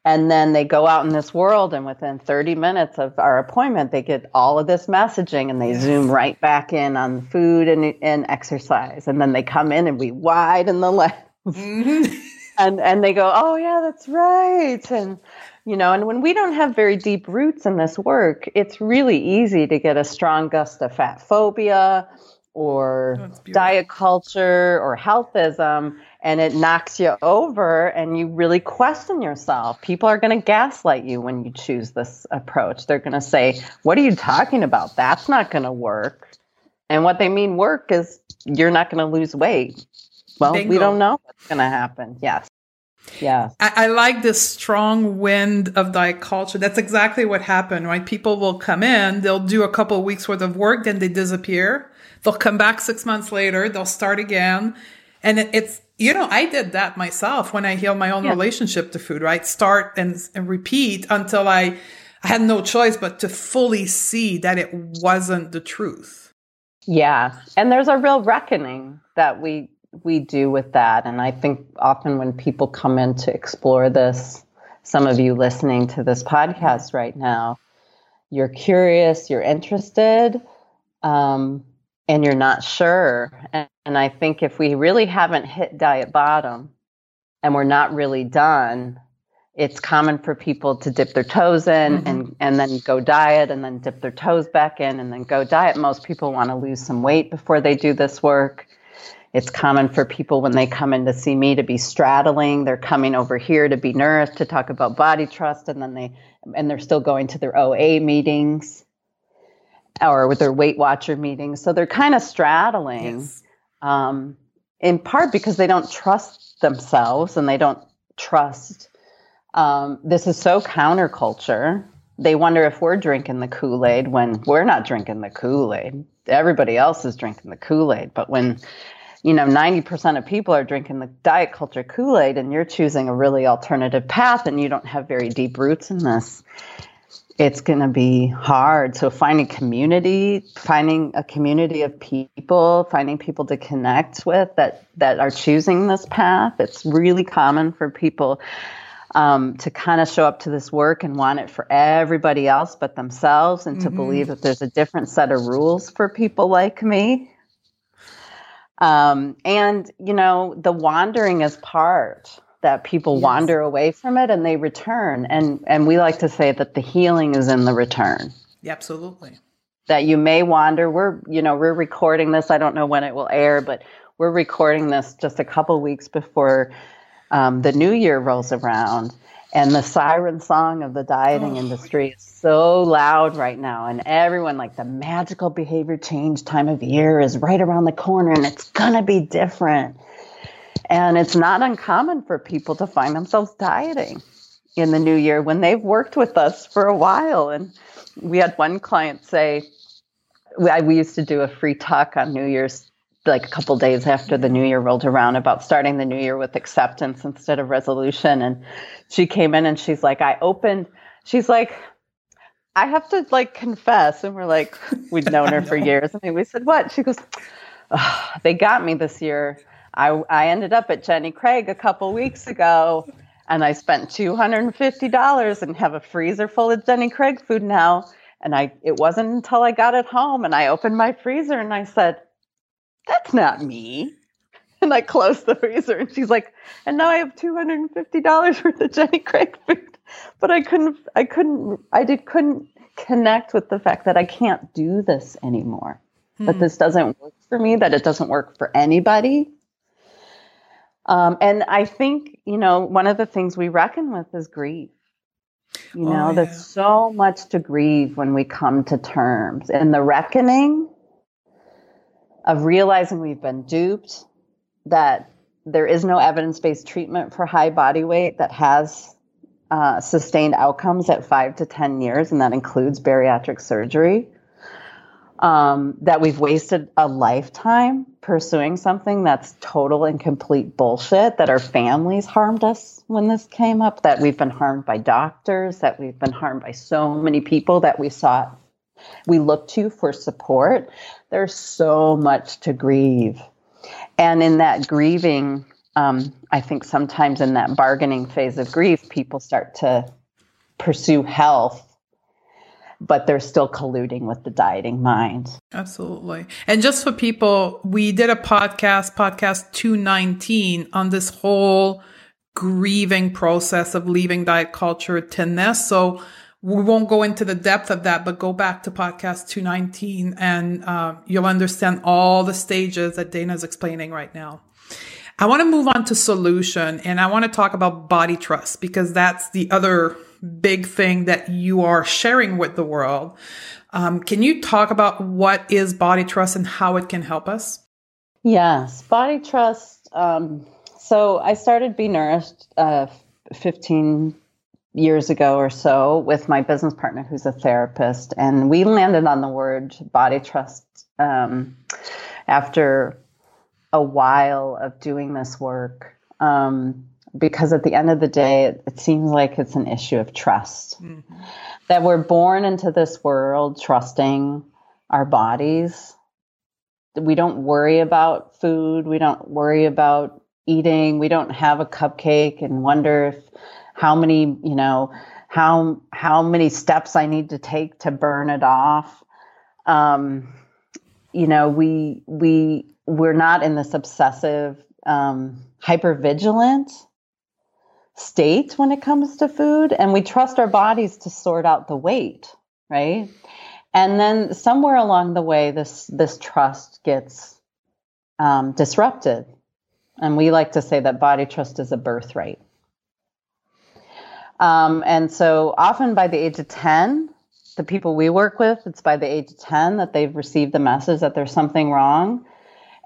and then they go out in this world and within 30 minutes of our appointment they get all of this messaging and they zoom right back in on food and, and exercise. And then they come in and we widen the lens. Mm-hmm. and and they go oh yeah that's right. And you know and when we don't have very deep roots in this work it's really easy to get a strong gust of fat phobia or oh, diet culture or healthism and it knocks you over and you really question yourself. People are going to gaslight you when you choose this approach. They're going to say, What are you talking about? That's not going to work. And what they mean work is you're not going to lose weight. Well, Bingo. we don't know what's going to happen. Yes. Yeah. I, I, like this strong wind of diet culture. That's exactly what happened, right? People will come in, they'll do a couple weeks worth of work, then they disappear. They'll come back six months later, they'll start again. And it, it's you know, I did that myself when I healed my own yeah. relationship to food, right? Start and, and repeat until I, I had no choice but to fully see that it wasn't the truth. Yeah. And there's a real reckoning that we we do with that. And I think often when people come in to explore this, some of you listening to this podcast right now, you're curious, you're interested, um, and you're not sure. And, and I think if we really haven't hit diet bottom and we're not really done, it's common for people to dip their toes in mm-hmm. and, and then go diet and then dip their toes back in and then go diet. Most people want to lose some weight before they do this work. It's common for people when they come in to see me to be straddling. They're coming over here to be nourished, to talk about body trust, and then they and they're still going to their OA meetings or with their Weight Watcher meetings. So they're kind of straddling, yes. um, in part because they don't trust themselves and they don't trust. Um, this is so counterculture they wonder if we're drinking the Kool Aid when we're not drinking the Kool Aid. Everybody else is drinking the Kool Aid. But when, you know, 90% of people are drinking the diet culture Kool Aid and you're choosing a really alternative path and you don't have very deep roots in this, it's going to be hard. So finding community, finding a community of people, finding people to connect with that that are choosing this path. It's really common for people um, to kind of show up to this work and want it for everybody else but themselves, and mm-hmm. to believe that there's a different set of rules for people like me. Um, and you know, the wandering is part that people yes. wander away from it and they return. And and we like to say that the healing is in the return. Yeah, absolutely. That you may wander. We're you know we're recording this. I don't know when it will air but we're recording this just a couple weeks before um, the new year rolls around. And the siren song of the dieting oh. industry is so loud right now. And everyone like the magical behavior change time of year is right around the corner and it's gonna be different and it's not uncommon for people to find themselves dieting in the new year when they've worked with us for a while. And we had one client say, we, used to do a free talk on New Year's, like a couple days after the new year rolled around, about starting the new year with acceptance instead of resolution. And she came in and she's like, I opened, she's like, I have to like confess. And we're like, we'd known her for years. And we said, What? She goes, oh, They got me this year. I, I ended up at Jenny Craig a couple weeks ago and I spent $250 and have a freezer full of Jenny Craig food now. And I it wasn't until I got it home and I opened my freezer and I said, That's not me. And I closed the freezer and she's like, and now I have $250 worth of Jenny Craig food. But I couldn't I couldn't I did couldn't connect with the fact that I can't do this anymore. Hmm. That this doesn't work for me, that it doesn't work for anybody um, and I think, you know, one of the things we reckon with is grief. You know, oh, yeah. there's so much to grieve when we come to terms. And the reckoning of realizing we've been duped, that there is no evidence based treatment for high body weight that has uh, sustained outcomes at five to 10 years, and that includes bariatric surgery um, that we've wasted a lifetime pursuing something that's total and complete bullshit, that our families harmed us when this came up, that we've been harmed by doctors, that we've been harmed by so many people that we sought, we look to for support. There's so much to grieve. And in that grieving, um, I think sometimes in that bargaining phase of grief, people start to pursue health but they're still colluding with the dieting mind. Absolutely. And just for people, we did a podcast, podcast 219, on this whole grieving process of leaving diet culture thinness. So we won't go into the depth of that, but go back to podcast 219 and uh, you'll understand all the stages that Dana's explaining right now. I want to move on to solution and I want to talk about body trust because that's the other big thing that you are sharing with the world. Um, can you talk about what is body trust and how it can help us? Yes, body trust. Um, so I started Be Nourished uh, 15 years ago or so with my business partner who's a therapist, and we landed on the word body trust um, after a while of doing this work. Um, because at the end of the day, it, it seems like it's an issue of trust. Mm-hmm. That we're born into this world trusting our bodies. We don't worry about food. We don't worry about eating. We don't have a cupcake and wonder if how many, you know, how how many steps I need to take to burn it off. Um, you know, we we we're not in this obsessive um, hyper vigilant state when it comes to food and we trust our bodies to sort out the weight right? And then somewhere along the way this this trust gets um, disrupted. And we like to say that body trust is a birthright. Um, and so often by the age of 10 the people we work with it's by the age of 10 that they've received the message that there's something wrong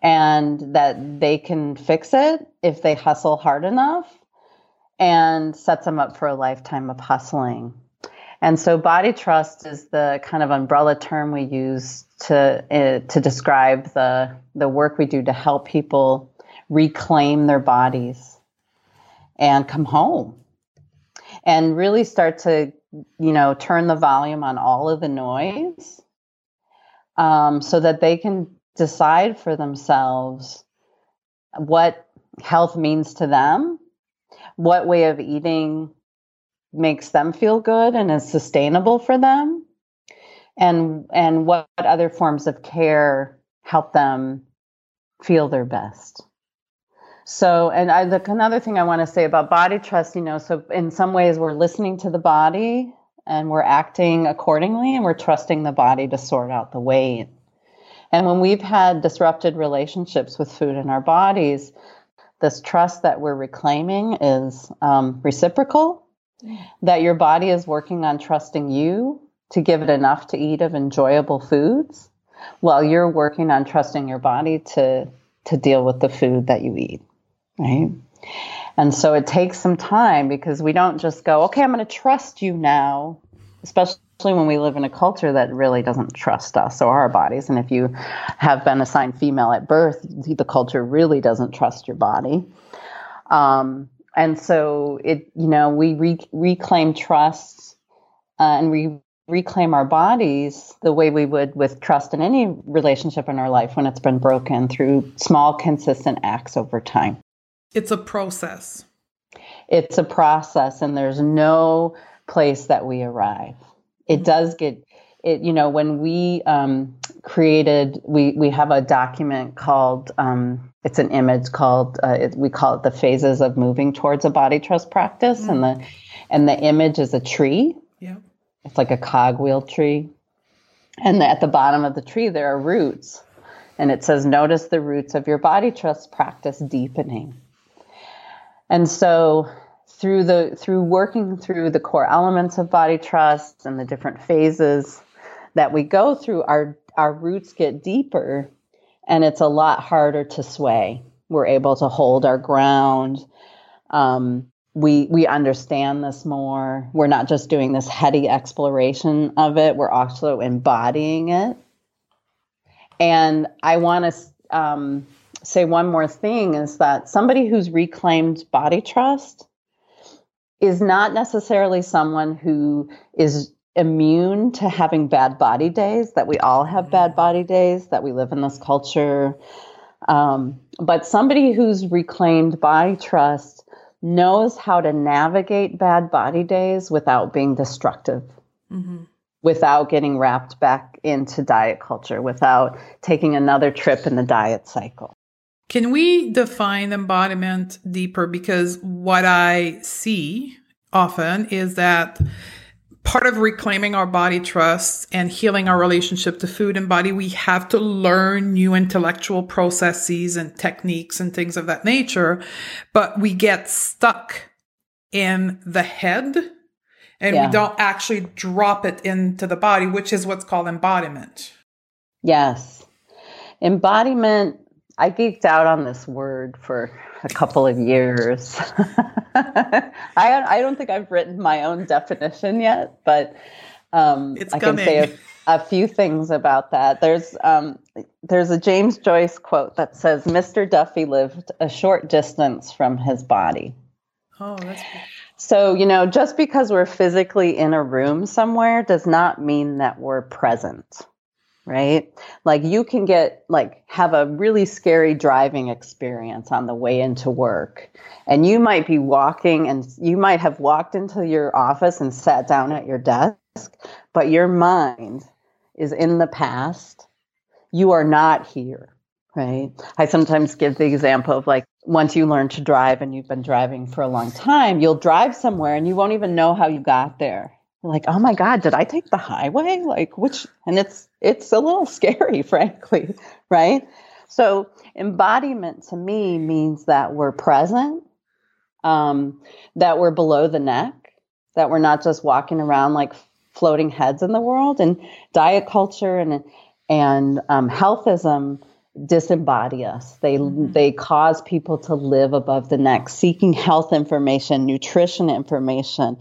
and that they can fix it if they hustle hard enough and sets them up for a lifetime of hustling. And so, body trust is the kind of umbrella term we use to uh, to describe the the work we do to help people reclaim their bodies and come home and really start to you know turn the volume on all of the noise um, so that they can decide for themselves what health means to them what way of eating makes them feel good and is sustainable for them? And and what other forms of care help them feel their best? So and I, the, another thing i want to say about body trust you know so in some ways we're listening to the body and we're acting accordingly and we're trusting the body to sort out the weight. And when we've had disrupted relationships with food in our bodies this trust that we're reclaiming is um, reciprocal that your body is working on trusting you to give it enough to eat of enjoyable foods while you're working on trusting your body to to deal with the food that you eat right? And so it takes some time because we don't just go okay i'm going to trust you now especially when we live in a culture that really doesn't trust us or our bodies. And if you have been assigned female at birth the culture really doesn't trust your body. Um, and so it you know we re- reclaim trust uh, and we reclaim our bodies the way we would with trust in any relationship in our life when it's been broken through small consistent acts over time. It's a process. It's a process and there's no place that we arrive it mm-hmm. does get it you know when we um, created we we have a document called um, it's an image called uh, it, we call it the phases of moving towards a body trust practice mm. and the and the image is a tree. Yeah. It's like a cogwheel tree. And at the bottom of the tree there are roots. And it says notice the roots of your body trust practice deepening. And so through the through working through the core elements of body trust and the different phases that we go through our our roots get deeper and it's a lot harder to sway. We're able to hold our ground. Um, we we understand this more. We're not just doing this heady exploration of it. We're also embodying it. And I want to um, say one more thing: is that somebody who's reclaimed body trust is not necessarily someone who is immune to having bad body days, that we all have bad mm-hmm. body days, that we live in this culture. Um, but somebody who's reclaimed body trust knows how to navigate bad body days without being destructive, mm-hmm. without getting wrapped back into diet culture, without taking another trip in the diet cycle. Can we define embodiment deeper? Because what I see often is that part of reclaiming our body trust and healing our relationship to food and body, we have to learn new intellectual processes and techniques and things of that nature. But we get stuck in the head and yeah. we don't actually drop it into the body, which is what's called embodiment. Yes. Embodiment, I geeked out on this word for a couple of years. I I don't think I've written my own definition yet, but um, I can say a, a, few things about that. There's um, there's a James Joyce quote that says, "Mr. Duffy lived a short distance from his body." Oh, that's. Cool. So you know, just because we're physically in a room somewhere does not mean that we're present right? Like you can get like have a really scary driving experience on the way into work. And you might be walking and you might have walked into your office and sat down at your desk, but your mind is in the past. You are not here, right? I sometimes give the example of like once you learn to drive and you've been driving for a long time, you'll drive somewhere and you won't even know how you got there like oh my god did i take the highway? Like which and it's it's a little scary frankly right? So embodiment to me means that we're present um, that we're below the neck that we're not just walking around like floating heads in the world. And diet culture and and um, healthism disembody us. They mm-hmm. they cause people to live above the neck seeking health information nutrition information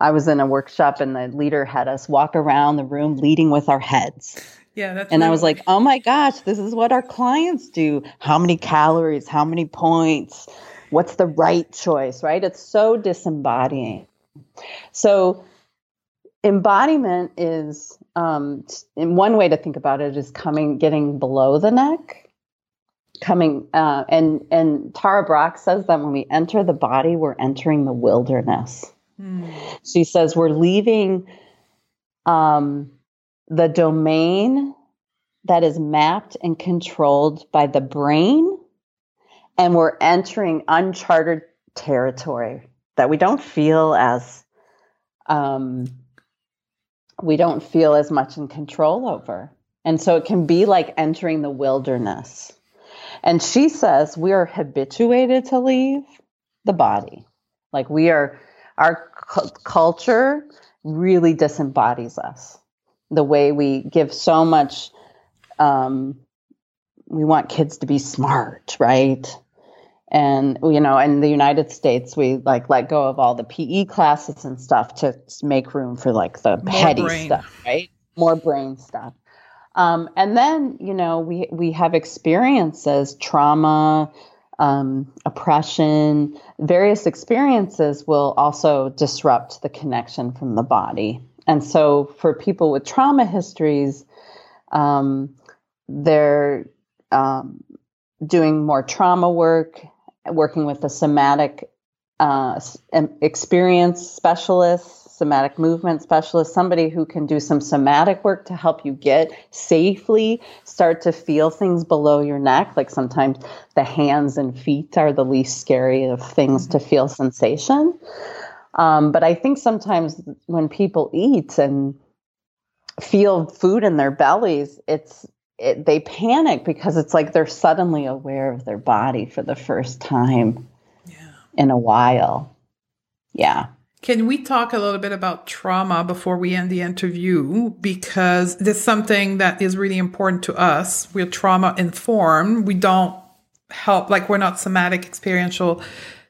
I was in a workshop and the leader had us walk around the room leading with our heads. Yeah, that's and I was like, oh my gosh, this is what our clients do. How many calories? How many points? What's the right choice, right? It's so disembodying. So, embodiment is, um, in one way to think about it, is coming, getting below the neck coming uh, and and Tara Brach says that when we enter the body, we're entering the wilderness. Mm. She says we're leaving um, the domain that is mapped and controlled by the brain, and we're entering uncharted territory that we don't feel as um, we don't feel as much in control over. And so it can be like entering the wilderness. And she says we are habituated to leave the body. Like we are, our cu- culture really disembodies us. The way we give so much, um, we want kids to be smart, right? And you know, in the United States, we like let go of all the PE classes and stuff to make room for like the More heady brain. stuff, right? More brain stuff. Um, and then, you know, we, we have experiences, trauma, um, oppression, various experiences will also disrupt the connection from the body. And so, for people with trauma histories, um, they're um, doing more trauma work, working with a somatic uh, experience specialist somatic movement specialist, somebody who can do some somatic work to help you get safely start to feel things below your neck. Like sometimes the hands and feet are the least scary of things mm-hmm. to feel sensation. Um, but I think sometimes when people eat and feel food in their bellies, it's it, they panic because it's like they're suddenly aware of their body for the first time yeah. in a while. Yeah. Can we talk a little bit about trauma before we end the interview? Because this is something that is really important to us. We're trauma informed. We don't help, like, we're not somatic experiential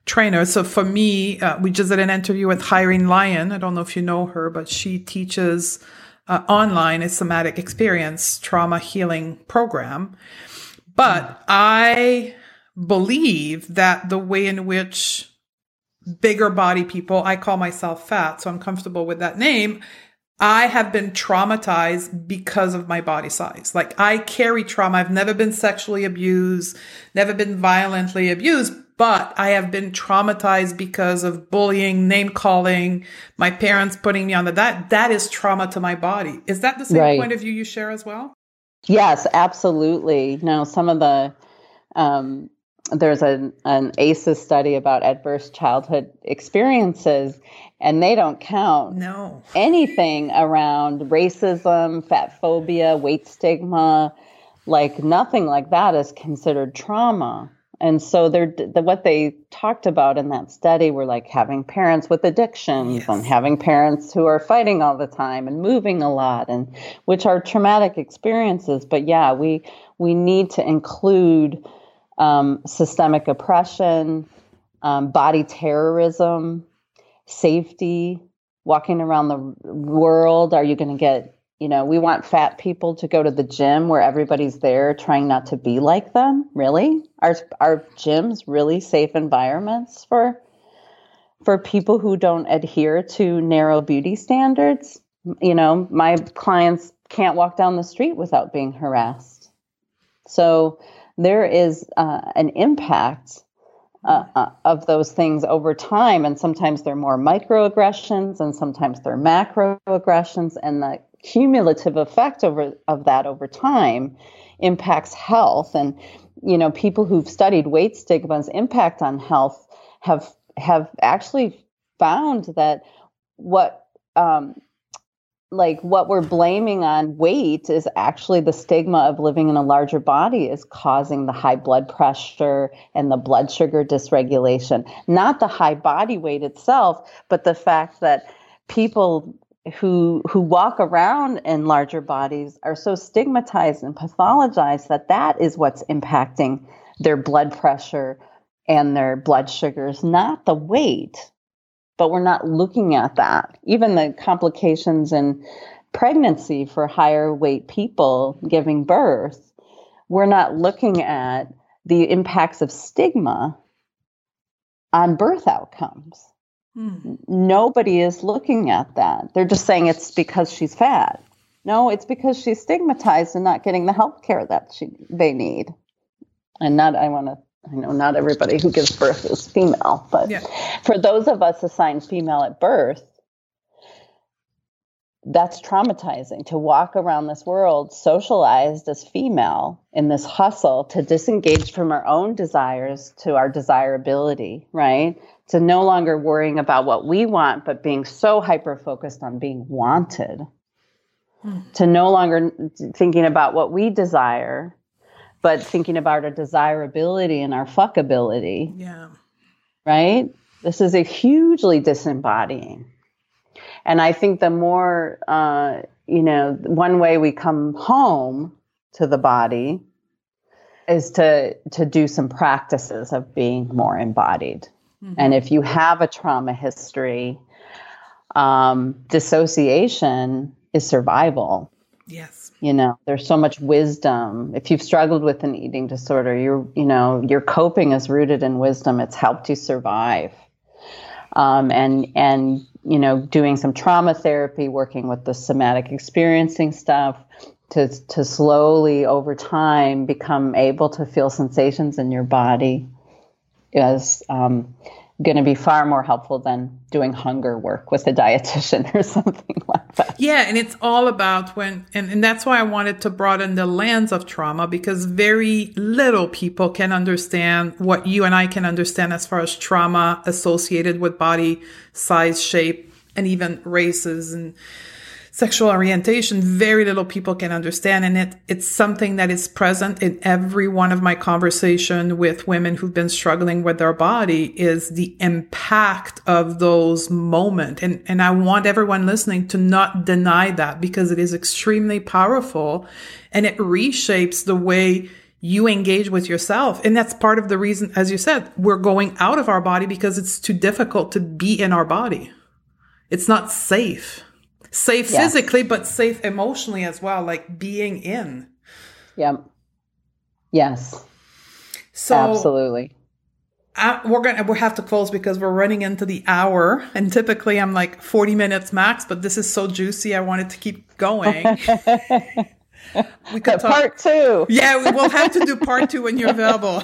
trainers. So for me, uh, we just did an interview with Irene Lyon. I don't know if you know her, but she teaches uh, online a somatic experience trauma healing program. But I believe that the way in which bigger body people. I call myself fat, so I'm comfortable with that name. I have been traumatized because of my body size. Like I carry trauma. I've never been sexually abused, never been violently abused, but I have been traumatized because of bullying, name calling, my parents putting me on the that that is trauma to my body. Is that the same right. point of view you share as well? Yes, absolutely. Now some of the um, there's an, an ACEs study about adverse childhood experiences, and they don't count no anything around racism, fat phobia, weight stigma, like nothing like that is considered trauma. And so they're the, what they talked about in that study were like having parents with addictions yes. and having parents who are fighting all the time and moving a lot and which are traumatic experiences. But yeah, we we need to include um, systemic oppression, um, body terrorism, safety, walking around the world. Are you going to get, you know, we want fat people to go to the gym where everybody's there trying not to be like them. Really? Are, are gyms really safe environments for? For people who don't adhere to narrow beauty standards, you know, my clients can't walk down the street without being harassed. So, there is uh, an impact uh, uh, of those things over time. And sometimes they're more microaggressions and sometimes they're macroaggressions. And the cumulative effect over, of that over time impacts health. And, you know, people who've studied weight stigma's impact on health have, have actually found that what um, like what we're blaming on weight is actually the stigma of living in a larger body is causing the high blood pressure and the blood sugar dysregulation. Not the high body weight itself but the fact that people who who walk around in larger bodies are so stigmatized and pathologized that that is what's impacting their blood pressure and their blood sugars not the weight but we're not looking at that. Even the complications in pregnancy for higher weight people giving birth, we're not looking at the impacts of stigma on birth outcomes. Hmm. Nobody is looking at that. They're just saying it's because she's fat. No, it's because she's stigmatized and not getting the health care that she they need. And not I want to I know not everybody who gives birth is female, but yeah. for those of us assigned female at birth, that's traumatizing to walk around this world socialized as female in this hustle to disengage from our own desires to our desirability, right? To no longer worrying about what we want, but being so hyper focused on being wanted. Hmm. To no longer thinking about what we desire, but thinking about our desirability and our fuckability. Yeah. Right? This is a hugely disembodying. And I think the more, uh, you know, one way we come home to the body is to to do some practices of being more embodied. Mm-hmm. And if you have a trauma history, um, dissociation is survival. Yes. You know, there's so much wisdom. If you've struggled with an eating disorder, you're, you know, your coping is rooted in wisdom. It's helped you survive. Um, and and you know, doing some trauma therapy, working with the somatic experiencing stuff to, to slowly over time become able to feel sensations in your body is um, going to be far more helpful than doing hunger work with a dietitian or something like that. Yeah, and it's all about when, and, and that's why I wanted to broaden the lens of trauma because very little people can understand what you and I can understand as far as trauma associated with body size, shape, and even races and sexual orientation very little people can understand and it it's something that is present in every one of my conversation with women who've been struggling with their body is the impact of those moments and and I want everyone listening to not deny that because it is extremely powerful and it reshapes the way you engage with yourself. And that's part of the reason, as you said, we're going out of our body because it's too difficult to be in our body. It's not safe safe physically, but safe emotionally as well, like being in. Yep. Yes. So absolutely. Uh, we're gonna we have to close because we're running into the hour, and typically I'm like 40 minutes max. But this is so juicy, I wanted to keep going. we could talk. part two. Yeah, we will have to do part two when you're available.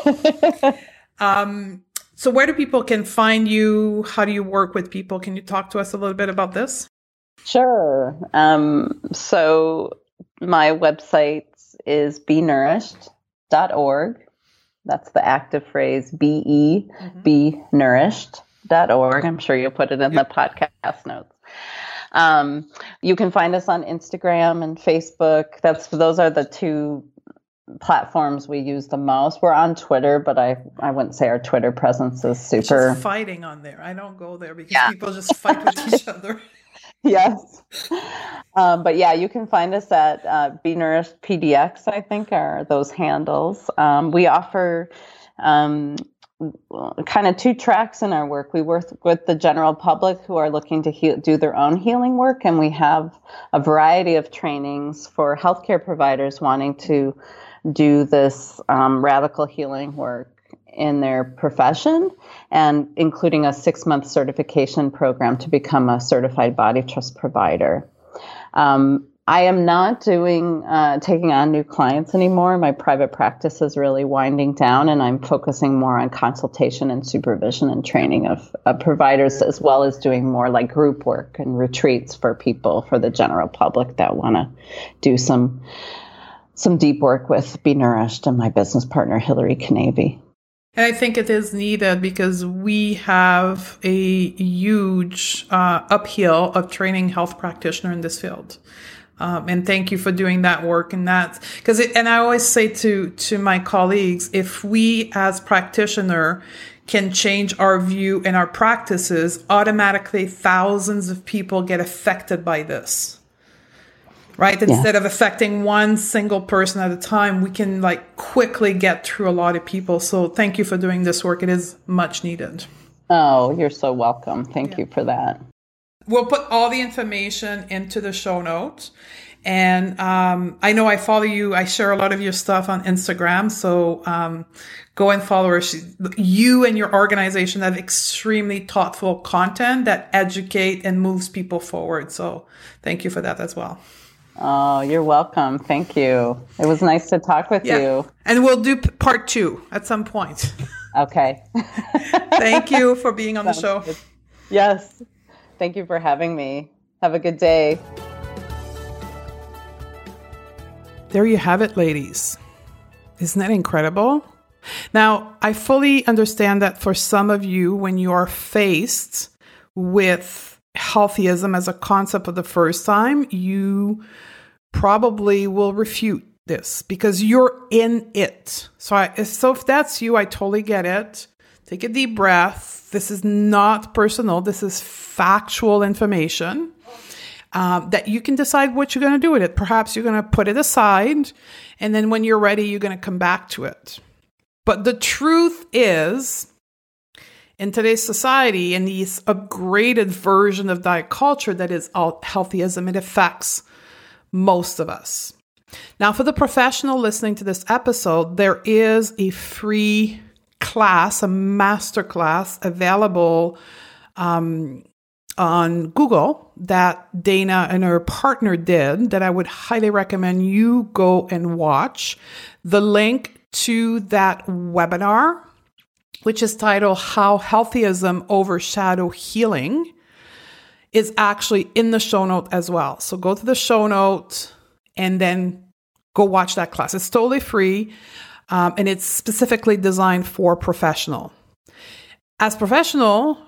um, so where do people can find you? How do you work with people? Can you talk to us a little bit about this? Sure. Um, so my website is be benourished.org. That's the active phrase B E, mm-hmm. nourished.org. I'm sure you'll put it in the podcast notes. Um, you can find us on Instagram and Facebook. That's those are the two platforms we use the most. We're on Twitter, but I I wouldn't say our Twitter presence is super fighting on there. I don't go there because yeah. people just fight with each other. yes. Um, but yeah, you can find us at uh, Be Nourished PDX, I think are those handles. Um, we offer um, kind of two tracks in our work. We work with the general public who are looking to heal, do their own healing work, and we have a variety of trainings for healthcare providers wanting to do this um, radical healing work in their profession and including a six month certification program to become a certified body trust provider. Um, I am not doing uh, taking on new clients anymore. My private practice is really winding down, and I'm focusing more on consultation and supervision and training of, of providers, as well as doing more like group work and retreats for people for the general public that want to do some some deep work with Be Nourished and my business partner Hilary Kinavey. And I think it is needed because we have a huge uh, uphill of training health practitioner in this field. Um, and thank you for doing that work and that because and I always say to to my colleagues if we as practitioner can change our view and our practices automatically thousands of people get affected by this right? Instead yeah. of affecting one single person at a time, we can like quickly get through a lot of people. So thank you for doing this work. It is much needed. Oh, you're so welcome. Thank yeah. you for that. We'll put all the information into the show notes. And um, I know I follow you. I share a lot of your stuff on Instagram. So um, go and follow her. She, you and your organization have extremely thoughtful content that educate and moves people forward. So thank you for that as well. Oh, you're welcome. Thank you. It was nice to talk with yeah. you. And we'll do part two at some point. Okay. Thank you for being on the show. Good. Yes. Thank you for having me. Have a good day. There you have it, ladies. Isn't that incredible? Now, I fully understand that for some of you, when you are faced with healthyism as a concept for the first time, you probably will refute this because you're in it. So, I, so if that's you, I totally get it. Take a deep breath. This is not personal. This is factual information um, that you can decide what you're going to do with it. Perhaps you're going to put it aside, and then when you're ready, you're going to come back to it. But the truth is, in today's society, in this upgraded version of diet culture that is healthyism, it affects most of us. Now, for the professional listening to this episode, there is a free class, a master class available um, on Google that Dana and her partner did that I would highly recommend you go and watch. The link to that webinar, which is titled How Healthyism Overshadow Healing, is actually in the show note as well. So go to the show note and then go watch that class. It's totally free um, and it's specifically designed for professional. As professional,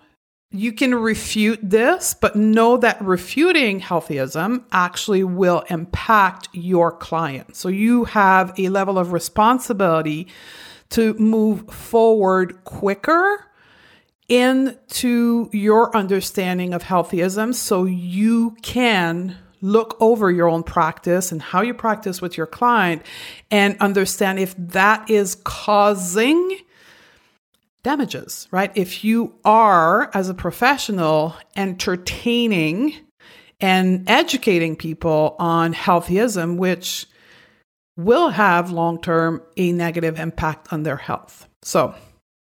you can refute this, but know that refuting healthyism actually will impact your client. So you have a level of responsibility to move forward quicker into your understanding of healthyism so you can look over your own practice and how you practice with your client and understand if that is causing damages, right? If you are, as a professional, entertaining and educating people on healthyism, which will have long term a negative impact on their health. So,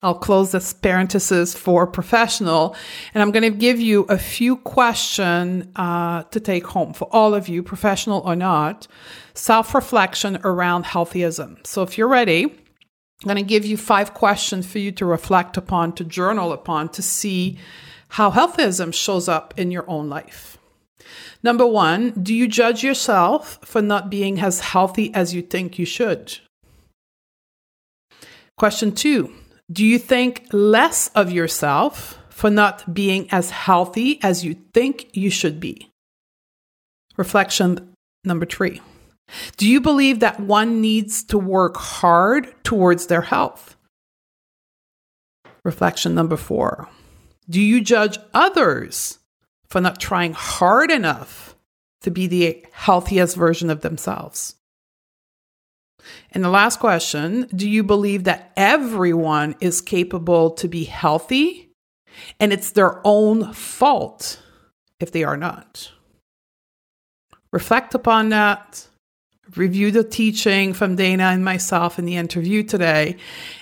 I'll close this parenthesis for professional, and I'm going to give you a few questions uh, to take home for all of you, professional or not, self reflection around healthyism. So if you're ready, I'm going to give you five questions for you to reflect upon, to journal upon, to see how healthyism shows up in your own life. Number one, do you judge yourself for not being as healthy as you think you should? Question two, do you think less of yourself for not being as healthy as you think you should be? Reflection number three. Do you believe that one needs to work hard towards their health? Reflection number four. Do you judge others for not trying hard enough to be the healthiest version of themselves? And the last question Do you believe that everyone is capable to be healthy and it's their own fault if they are not? Reflect upon that review the teaching from Dana and myself in the interview today,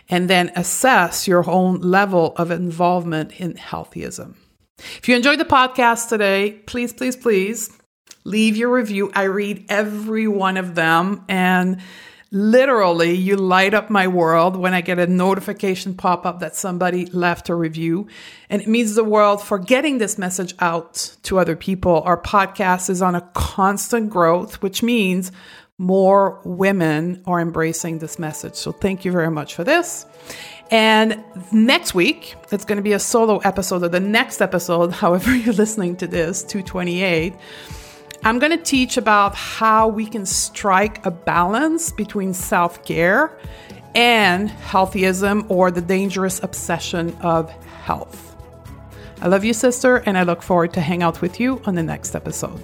and then assess your own level of involvement in healthyism. If you enjoyed the podcast today, please, please, please leave your review. I read every one of them and literally you light up my world when I get a notification pop up that somebody left a review. And it means the world for getting this message out to other people. Our podcast is on a constant growth, which means more women are embracing this message. So thank you very much for this. And next week, it's going to be a solo episode of the next episode, however, you're listening to this, 228. I'm going to teach about how we can strike a balance between self care and healthyism or the dangerous obsession of health. I love you, sister, and I look forward to hang out with you on the next episode.